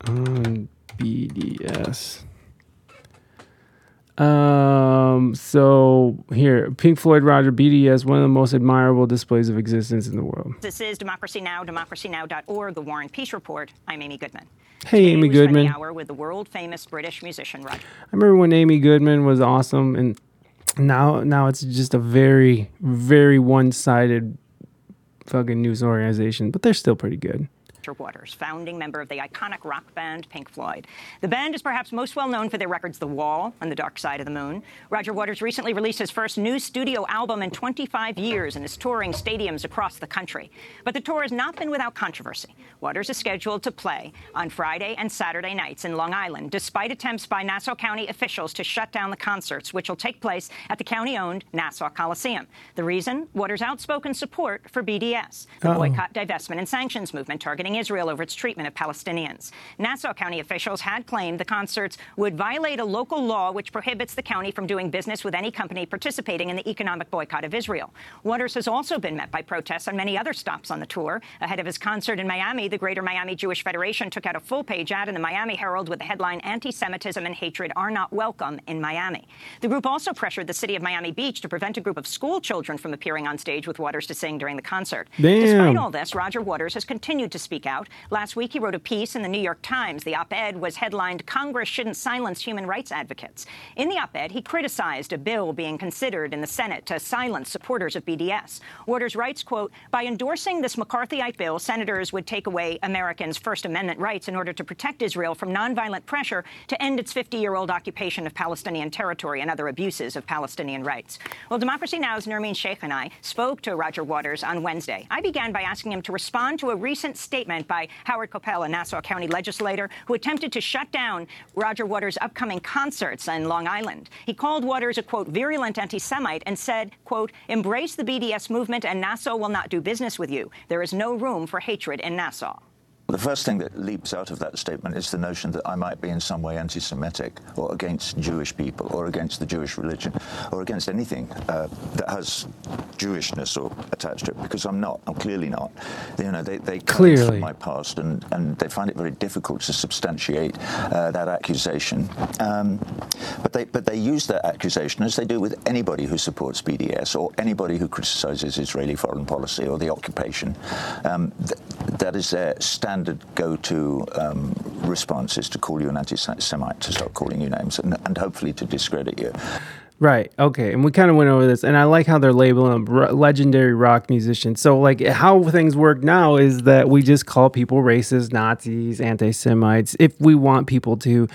on BDS. Uh, Um, so here, Pink Floyd Roger BDS, one of the most admirable displays of existence in the world. This is Democracy Now!, democracynow.org, the War and Peace Report. I'm Amy Goodman. Hey, Today Amy Goodman. hour with the world famous British musician Roger. I remember when Amy Goodman was awesome, and now now it's just a very very one sided fucking news organization, but they're still pretty good. Roger Waters, founding member of the iconic rock band Pink Floyd. The band is perhaps most well known for their records The Wall and The Dark Side of the Moon. Roger Waters recently released his first new studio album in 25 years and is touring stadiums across the country. But the tour has not been without controversy. Waters is scheduled to play on Friday and Saturday nights in Long Island, despite attempts by Nassau County officials to shut down the concerts, which will take place at the county-owned Nassau Coliseum. The reason? Waters' outspoken support for BDS, the Uh-oh. boycott, divestment, and sanctions movement targeting Israel over its treatment of Palestinians. Nassau County officials had claimed the concerts would violate a local law which prohibits the county from doing business with any company participating in the economic boycott of Israel. Waters has also been met by protests on many other stops on the tour. Ahead of his concert in Miami, the Greater Miami Jewish Federation took out a full page ad in the Miami Herald with the headline Anti Semitism and hatred are not welcome in Miami. The group also pressured the city of Miami Beach to prevent a group of school children from appearing on stage with Waters to sing during the concert. Damn. Despite all this, Roger Waters has continued to speak out. Last week, he wrote a piece in the New York Times. The op-ed was headlined, Congress shouldn't silence human rights advocates. In the op-ed, he criticized a bill being considered in the Senate to silence supporters of BDS. Waters writes, quote, by endorsing this McCarthyite bill, senators would take away Americans' First Amendment rights in order to protect Israel from nonviolent pressure to end its 50-year-old occupation of Palestinian territory and other abuses of Palestinian rights. Well, Democracy Now!'s Nermeen Sheikh and I spoke to Roger Waters on Wednesday. I began by asking him to respond to a recent statement by Howard Kopel, a Nassau County legislator, who attempted to shut down Roger Waters' upcoming concerts in Long Island. He called Waters a, quote, virulent anti-Semite and said, quote, embrace the BDS movement and Nassau will not do business with you. There is no room for hatred in Nassau. The first thing that leaps out of that statement is the notion that I might be in some way anti Semitic or against Jewish people or against the Jewish religion or against anything uh, that has Jewishness or attached to it, because I'm not. I'm clearly not. You know, they, they clearly my past and, and they find it very difficult to substantiate uh, that accusation. Um, but, they, but they use that accusation, as they do with anybody who supports BDS or anybody who criticizes Israeli foreign policy or the occupation. Um, th- that is their standard standard go-to um, response is to call you an anti-Semite, to start calling you names, and, and hopefully to discredit you. Right. Okay. And we kind of went over this, and I like how they're labeling them legendary rock musicians. So, like, how things work now is that we just call people racist, Nazis, anti-Semites, if we want people to,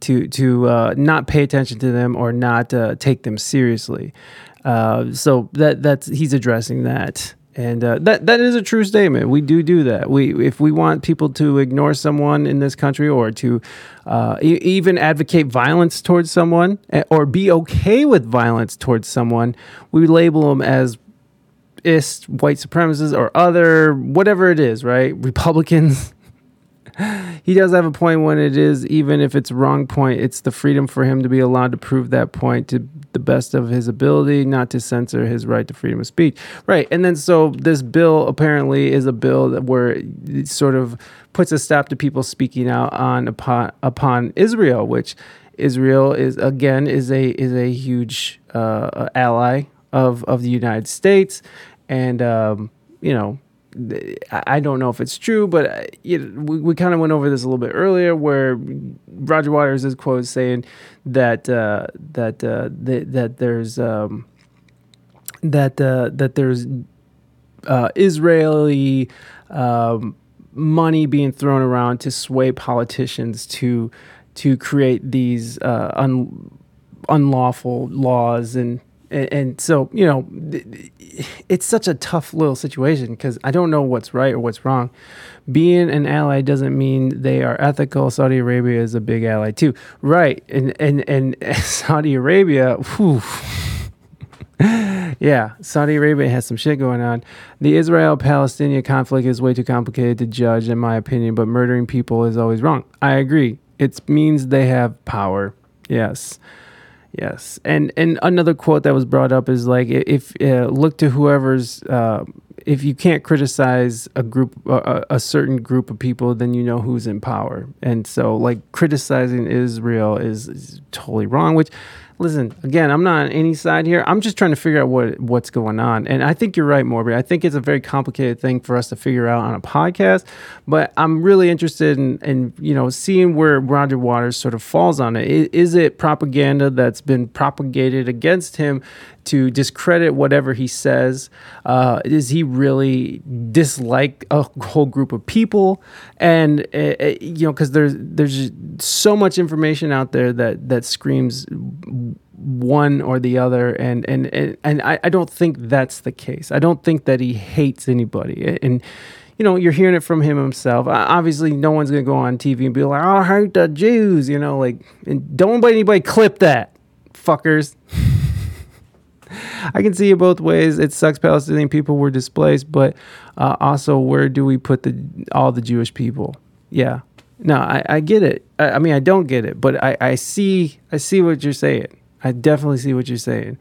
to, to uh, not pay attention to them or not uh, take them seriously. Uh, so that that's he's addressing that and uh, that that is a true statement. We do do that. We if we want people to ignore someone in this country or to uh, e- even advocate violence towards someone eh, or be okay with violence towards someone, we label them as ist, white supremacists, or other whatever it is. Right? Republicans. he does have a point when it is, even if it's wrong point, it's the freedom for him to be allowed to prove that point to the best of his ability, not to censor his right to freedom of speech. Right. And then so this bill apparently is a bill that where it sort of puts a stop to people speaking out on upon upon Israel, which Israel is again is a is a huge uh, ally of of the United States, and um, you know I don't know if it's true, but uh, you know, we, we kind of went over this a little bit earlier, where Roger Waters is quoted saying that uh, that, uh, that that there's um, that uh, that there's uh, Israeli um, money being thrown around to sway politicians to to create these uh, un, unlawful laws and and, and so you know it's such a tough little situation because I don't know what's right or what's wrong. Being an ally doesn't mean they are ethical. Saudi Arabia is a big ally too, right? And and and Saudi Arabia, whew, yeah, Saudi Arabia has some shit going on. The Israel Palestinian conflict is way too complicated to judge, in my opinion, but murdering people is always wrong. I agree. It means they have power. Yes. Yes, and and another quote that was brought up is like if uh, look to whoever's uh, if you can't criticize a group a, a certain group of people, then you know who's in power. And so like criticizing Israel is, is totally wrong. Which listen, again, I'm not on any side here. I'm just trying to figure out what what's going on. And I think you're right, Morby. I think it's a very complicated thing for us to figure out on a podcast. But I'm really interested in, in you know, seeing where Roger Waters sort of falls on it. Is it propaganda that's been propagated against him to discredit whatever he says? Uh, does he really dislike a whole group of people? And uh, uh you know, because there's there's so much information out there that that screams one or the other and and and, and I, I don't think that's the case i don't think that he hates anybody and you know you're hearing it from him himself obviously no one's gonna go on tv and be like i hate the jews you know like and don't let anybody clip that fuckers I can see it both ways. It sucks Palestinian people were displaced, but uh, also where do we put the all the Jewish people? Yeah, no, I, I get it. I, I, mean, I don't get it, but I, I see I see what you're saying. I definitely see what you're saying.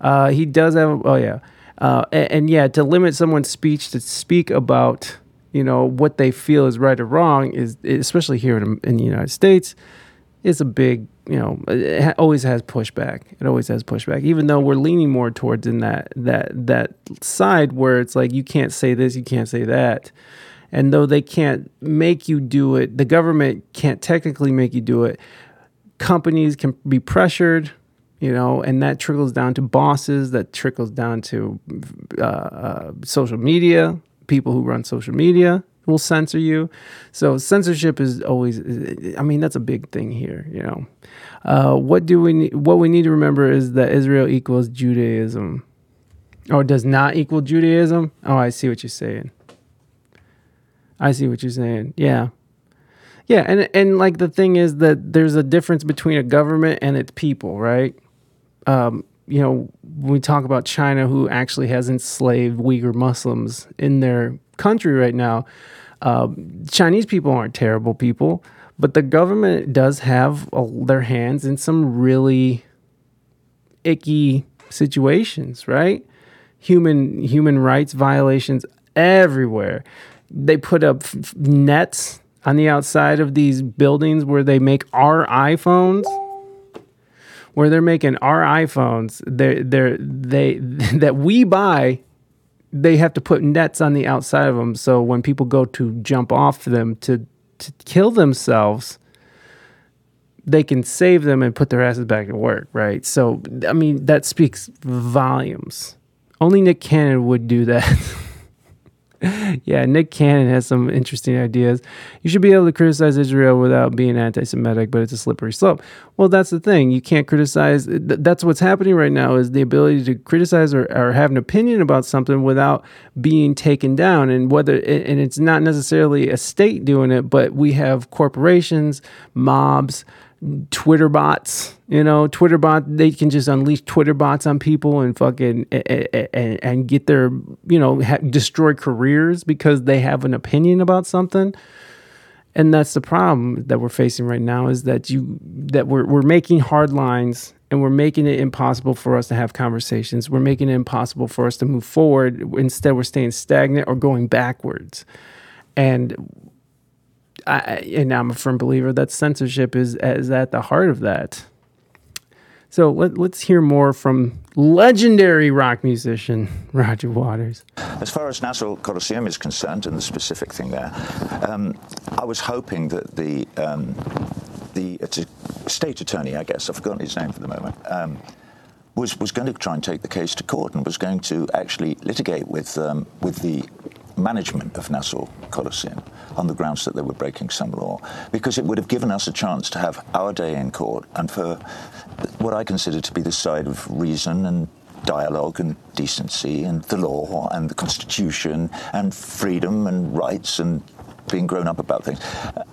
Uh, he does have. Oh yeah, uh, and, and yeah, to limit someone's speech to speak about you know what they feel is right or wrong is especially here in, in the United States is a big you know it always has pushback. It always has pushback. Even though we're leaning more towards in that that that side where it's like you can't say this you can't say that. And though they can't make you do it, the government can't technically make you do it. Companies can be pressured, you know, and that trickles down to bosses, that trickles down to uh, uh, social media, people who run social media will censor you. So censorship is always, I mean, that's a big thing here, you know. Uh, what do we need, what we need to remember is that Israel equals Judaism. Or does not equal Judaism? Oh, I see what you're saying. I see what you're saying. Yeah. Yeah, and and like the thing is that there's a difference between a government and its people, right? Um, you know, when we talk about China, who actually has enslaved Uyghur Muslims in their country right now, uh, Chinese people aren't terrible people, but the government does have their hands in some really icky situations, right? Human human rights violations everywhere. They put up f- nets on the outside of these buildings where they make our iPhones where they're making our iPhones they they they that we buy they have to put nets on the outside of them so when people go to jump off them to to kill themselves they can save them and put their asses back to work right? So i mean that speaks volumes. Only nick cannon would do that yeah, Nick Cannon has some interesting ideas. You should be able to criticize Israel without being anti Semitic, but it's a slippery slope. Well, that's the thing. You can't criticize. That's what's happening right now is the ability to criticize or, or have an opinion about something without being taken down. And whether, and it's not necessarily a state doing it, but we have corporations, mobs, Twitter bots, you know, Twitter bot, they can just unleash Twitter bots on people and fucking and, and get their, you know, ha- destroy careers because they have an opinion about something. And that's the problem that we're facing right now is that you that we're we're making hard lines and we're making it impossible for us to have conversations. We're making it impossible for us to move forward. Instead, we're staying stagnant or going backwards. And I, and I'm a firm believer that censorship is is at the heart of that. So let, us hear more from legendary rock musician Roger Waters. As far as Nassau Coliseum is concerned, and the specific thing there, um, I was hoping that the um, the state attorney, I guess, I've forgotten his name for the moment. Um, was, was going to try and take the case to court and was going to actually litigate with um, with the management of Nassau Coliseum on the grounds that they were breaking some law, because it would have given us a chance to have our day in court and for what I consider to be the side of reason and dialogue and decency and the law and the constitution and freedom and rights and being grown up about things.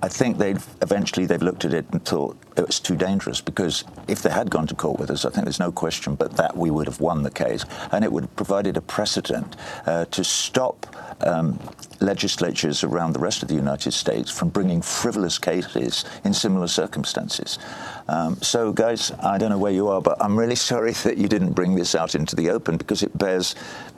I think they've eventually they've looked at it and thought it was too dangerous because if they had gone to court with us, I think there's no question but that we would have won the case and it would have provided a precedent uh, to stop um, legislatures around the rest of the United States from bringing frivolous cases in similar circumstances. Um, so, guys, I don't know where you are, but I'm really sorry that you didn't bring this out into the open because it bears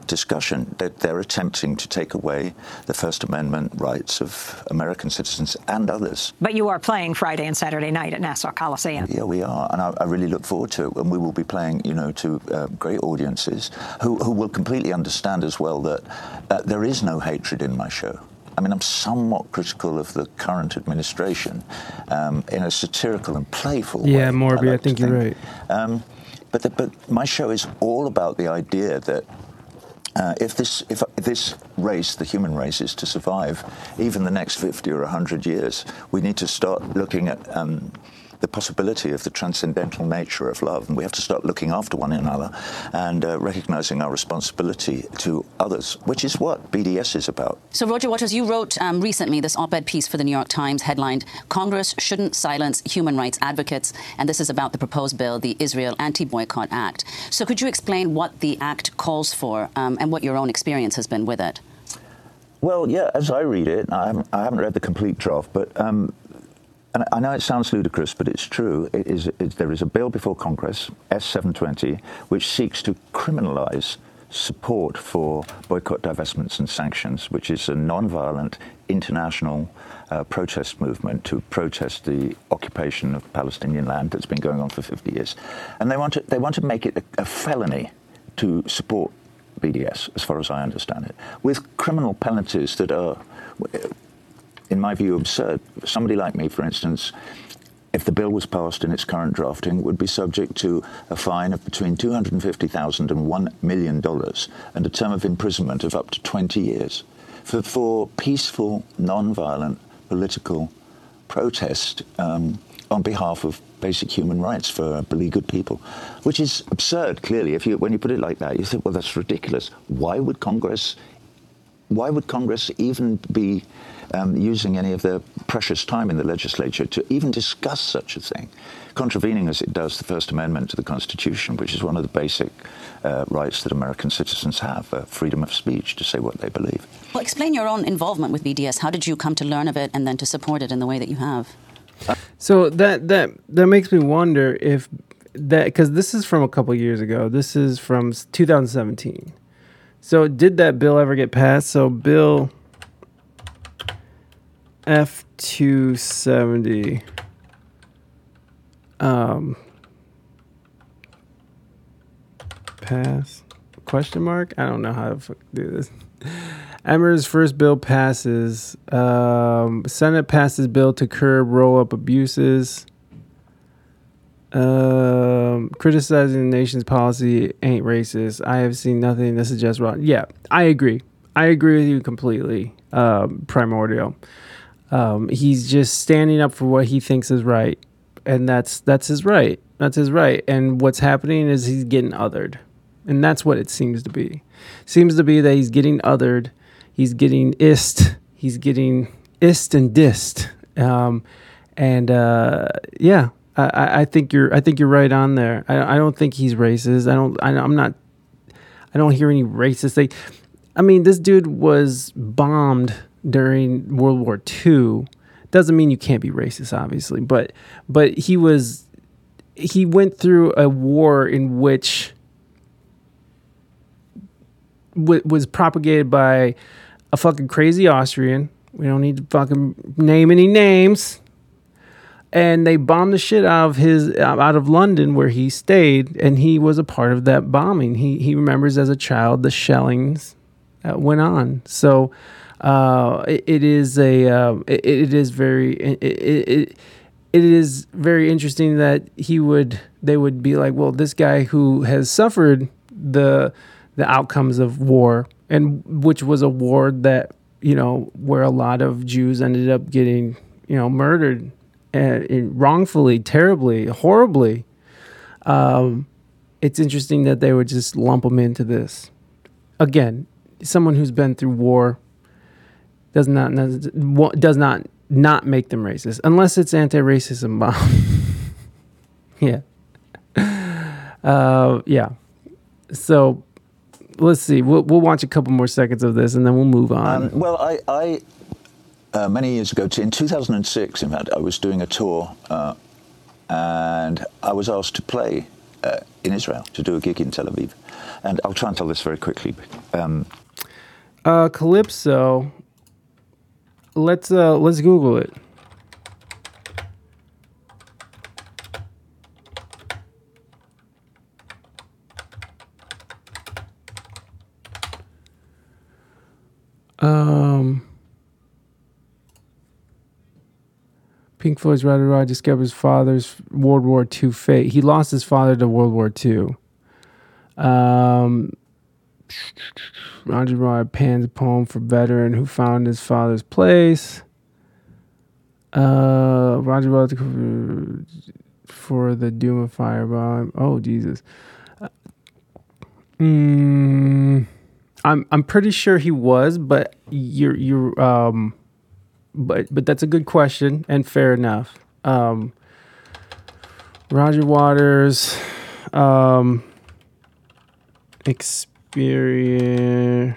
discussion that they're attempting to take away the First Amendment rights of American citizens and others. But you are playing Friday and Saturday night at Nassau Coliseum. Yeah, we are, and I, I really look forward to it. And we will be playing, you know, to uh, great audiences who, who will completely understand as well that uh, there is no hatred in my show. I mean, I'm somewhat critical of the current administration um, in a satirical and playful yeah, way. Yeah, Morby, I, like I think, you're right. Um, but, the, but my show is all about the idea that uh, if this if this race, the human race, is to survive even the next 50 or 100 years, we need to start looking at um, the possibility of the transcendental nature of love. And we have to start looking after one another and uh, recognizing our responsibility to others, which is what BDS is about. So, Roger Waters, you wrote um, recently this op ed piece for the New York Times headlined Congress Shouldn't Silence Human Rights Advocates. And this is about the proposed bill, the Israel Anti Boycott Act. So, could you explain what the act calls for um, and what your own experience has been with it? Well, yeah, as I read it, I haven't, I haven't read the complete draft, but um, and I know it sounds ludicrous, but it's true. It is, it, there is a bill before Congress, S720, which seeks to criminalize support for boycott, divestments, and sanctions, which is a non-violent international uh, protest movement to protest the occupation of Palestinian land that's been going on for 50 years. And they want to, they want to make it a, a felony to support BDS, as far as I understand it, with criminal penalties that are in my view, absurd. Somebody like me, for instance, if the bill was passed in its current drafting, would be subject to a fine of between $250,000 and $1 million and a term of imprisonment of up to 20 years for, for peaceful, non-violent political protest um, on behalf of basic human rights for beleaguered people, which is absurd. Clearly, if you when you put it like that, you think, well, that's ridiculous. Why would Congress? Why would Congress even be um, using any of their precious time in the legislature to even discuss such a thing, contravening as it does the First Amendment to the Constitution, which is one of the basic uh, rights that American citizens have uh, freedom of speech to say what they believe. Well, explain your own involvement with BDS. How did you come to learn of it and then to support it in the way that you have? So that that that makes me wonder if that because this is from a couple years ago. This is from 2017. So did that bill ever get passed? So Bill F two seventy. Um. Pass? Question mark? I don't know how to do this. Emmer's first bill passes. Um, Senate passes bill to curb roll up abuses. Um, criticizing the nation's policy ain't racist. I have seen nothing that suggests wrong. Yeah, I agree. I agree with you completely. Um, primordial. Um, he's just standing up for what he thinks is right, and that's that's his right. That's his right. And what's happening is he's getting othered, and that's what it seems to be. Seems to be that he's getting othered he's getting ist, he's getting ist and dist, um, and uh, yeah, I, I, think you're I think you're right on there. I, I don't think he's racist. I don't. I, I'm not. I don't hear any racist thing. I mean, this dude was bombed during World War II. Doesn't mean you can't be racist, obviously, but but he was he went through a war in which w- was propagated by a fucking crazy Austrian. We don't need to fucking name any names. And they bombed the shit out of his out of London where he stayed, and he was a part of that bombing. He he remembers as a child the shellings that went on. So uh, it, it is a uh, it, it is very it, it, it is very interesting that he would they would be like, well, this guy who has suffered the the outcomes of war and which was a war that you know where a lot of Jews ended up getting you know murdered and, and wrongfully, terribly, horribly. Um, it's interesting that they would just lump them into this. Again, someone who's been through war does not does not not make them racist unless it's anti-racism bomb. yeah. Uh, yeah. So let's see. We'll, we'll watch a couple more seconds of this and then we'll move on. Um, well, I, I uh, many years ago, in 2006, in fact, I was doing a tour uh, and I was asked to play uh, in Israel to do a gig in Tel Aviv. And I'll try and tell this very quickly. Um, uh, Calypso. Let's uh, let's Google it. Um, Pink Floyd's Roger Rod discovers father's World War II fate. He lost his father to World War II. Um, Roger Rod pans a poem for veteran who found his father's place. Uh, Roger Rod for the Doom of Fireball. Oh Jesus. Uh, mm, I'm I'm pretty sure he was, but you're you're um, but but that's a good question and fair enough. Um, Roger Waters, um, experience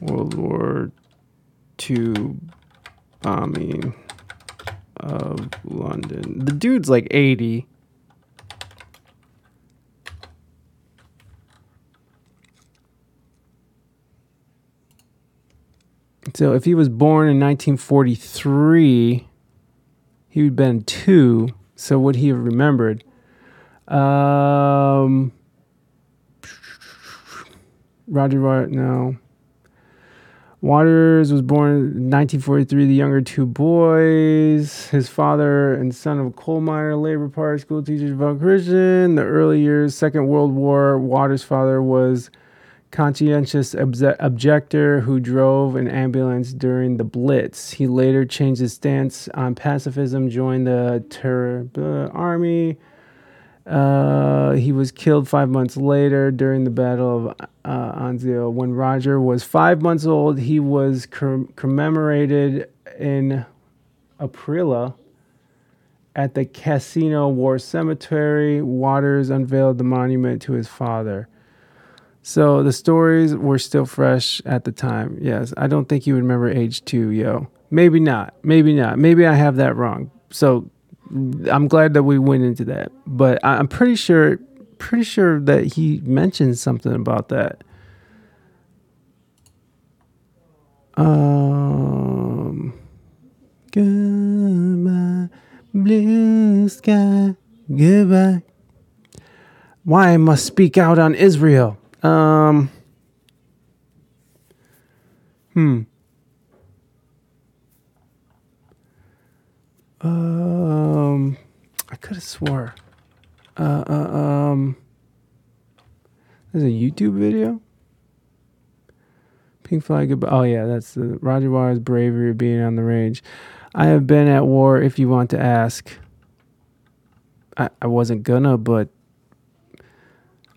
World War II bombing of London. The dude's like eighty. So if he was born in 1943, he would have been two. So would he have remembered? Um, Roger Wyatt, no. Waters was born in 1943, the younger two boys. His father and son of a coal miner, Labor Party school teacher, devout Christian. The early years, Second World War, Waters' father was conscientious obje- objector who drove an ambulance during the Blitz. He later changed his stance on pacifism, joined the terror uh, army. Uh, he was killed five months later during the Battle of uh, Anzio. When Roger was five months old, he was com- commemorated in Aprilia at the Cassino War Cemetery. Waters unveiled the monument to his father. So the stories were still fresh at the time. Yes, I don't think you would remember age two, yo. Maybe not. Maybe not. Maybe I have that wrong. So I'm glad that we went into that. But I'm pretty sure, pretty sure that he mentioned something about that. Um, goodbye, blue sky, goodbye. Why I must speak out on Israel? Um, hmm. Um, I could have swore. Uh, uh, um, there's a YouTube video. Pink flag. Oh yeah, that's the Roger Waters' bravery of being on the range. I have been at war. If you want to ask, I, I wasn't gonna, but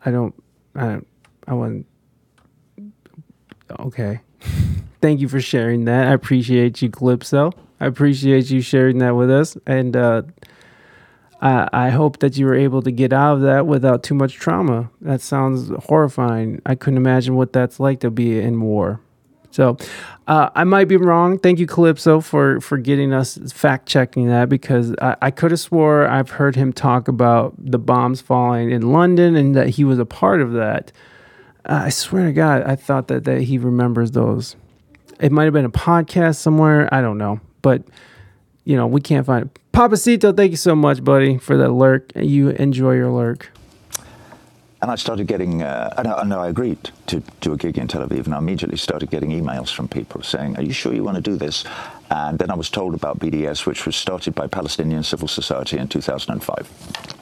I don't. I. I wasn't. Okay. Thank you for sharing that. I appreciate you, Calypso. I appreciate you sharing that with us, and uh, I, I hope that you were able to get out of that without too much trauma. That sounds horrifying. I couldn't imagine what that's like to be in war. So uh, I might be wrong. Thank you, Calypso, for for getting us fact checking that because I, I could have swore I've heard him talk about the bombs falling in London and that he was a part of that. Uh, I swear to God, I thought that that he remembers those. It might have been a podcast somewhere. I don't know, but you know we can't find it. Papacito, thank you so much, buddy, for that lurk. You enjoy your lurk. And I started getting, uh, I, know, I know I agreed to do a gig in Tel Aviv, and I immediately started getting emails from people saying, Are you sure you want to do this? And then I was told about BDS, which was started by Palestinian civil society in 2005.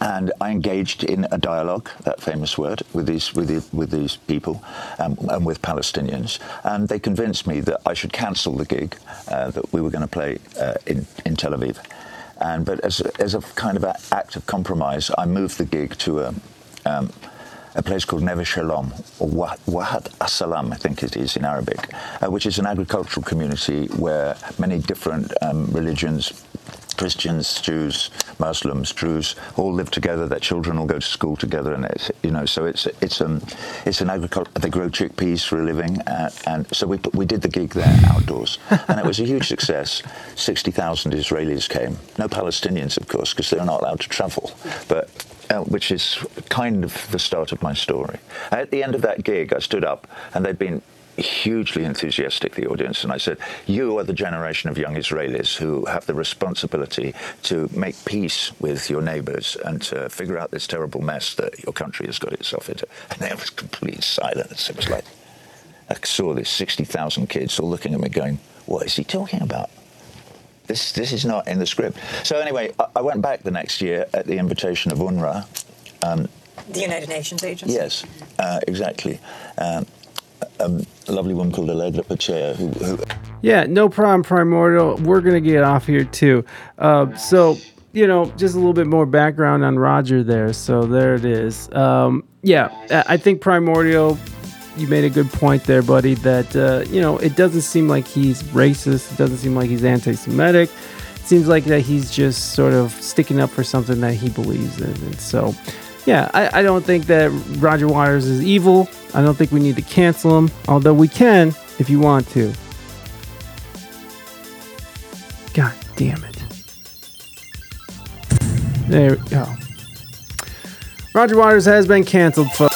And I engaged in a dialogue, that famous word, with these with, the, with these people um, and with Palestinians. And they convinced me that I should cancel the gig uh, that we were going to play uh, in, in Tel Aviv. And but as a, as a kind of a act of compromise, I moved the gig to a um, a place called Neve Shalom, or Wahat al-Salam, I think it is in Arabic, uh, which is an agricultural community where many different um, religions Christians, Jews, Muslims, Druze all live together. Their children all go to school together, and it's you know so it's it's um it's an agriculture. They grow chickpeas for a living, uh, and so we we did the gig there outdoors, and it was a huge success. Sixty thousand Israelis came, no Palestinians, of course, because they're not allowed to travel, but. Uh, which is kind of the start of my story. At the end of that gig, I stood up, and they'd been hugely enthusiastic, the audience, and I said, You are the generation of young Israelis who have the responsibility to make peace with your neighbors and to figure out this terrible mess that your country has got itself into. And there was complete silence. It was like, I saw this 60,000 kids all looking at me going, What is he talking about? This, this is not in the script. So, anyway, I, I went back the next year at the invitation of UNRWA. Um, the United Nations agency? Yes, uh, exactly. Um, a lovely woman called Allegra Pacheco who, who Yeah, no problem, Primordial. We're gonna get off here too. Uh, so you know, just a little bit more background on Roger there. So there it is. Um, yeah, I think Primordial. You made a good point there, buddy. That uh, you know, it doesn't seem like he's racist. It doesn't seem like he's anti-Semitic. It seems like that he's just sort of sticking up for something that he believes in. And so, yeah, I, I don't think that Roger Waters is evil. I don't think we need to cancel him, although we can if you want to. God damn it. There we go. Roger Waters has been canceled, folks.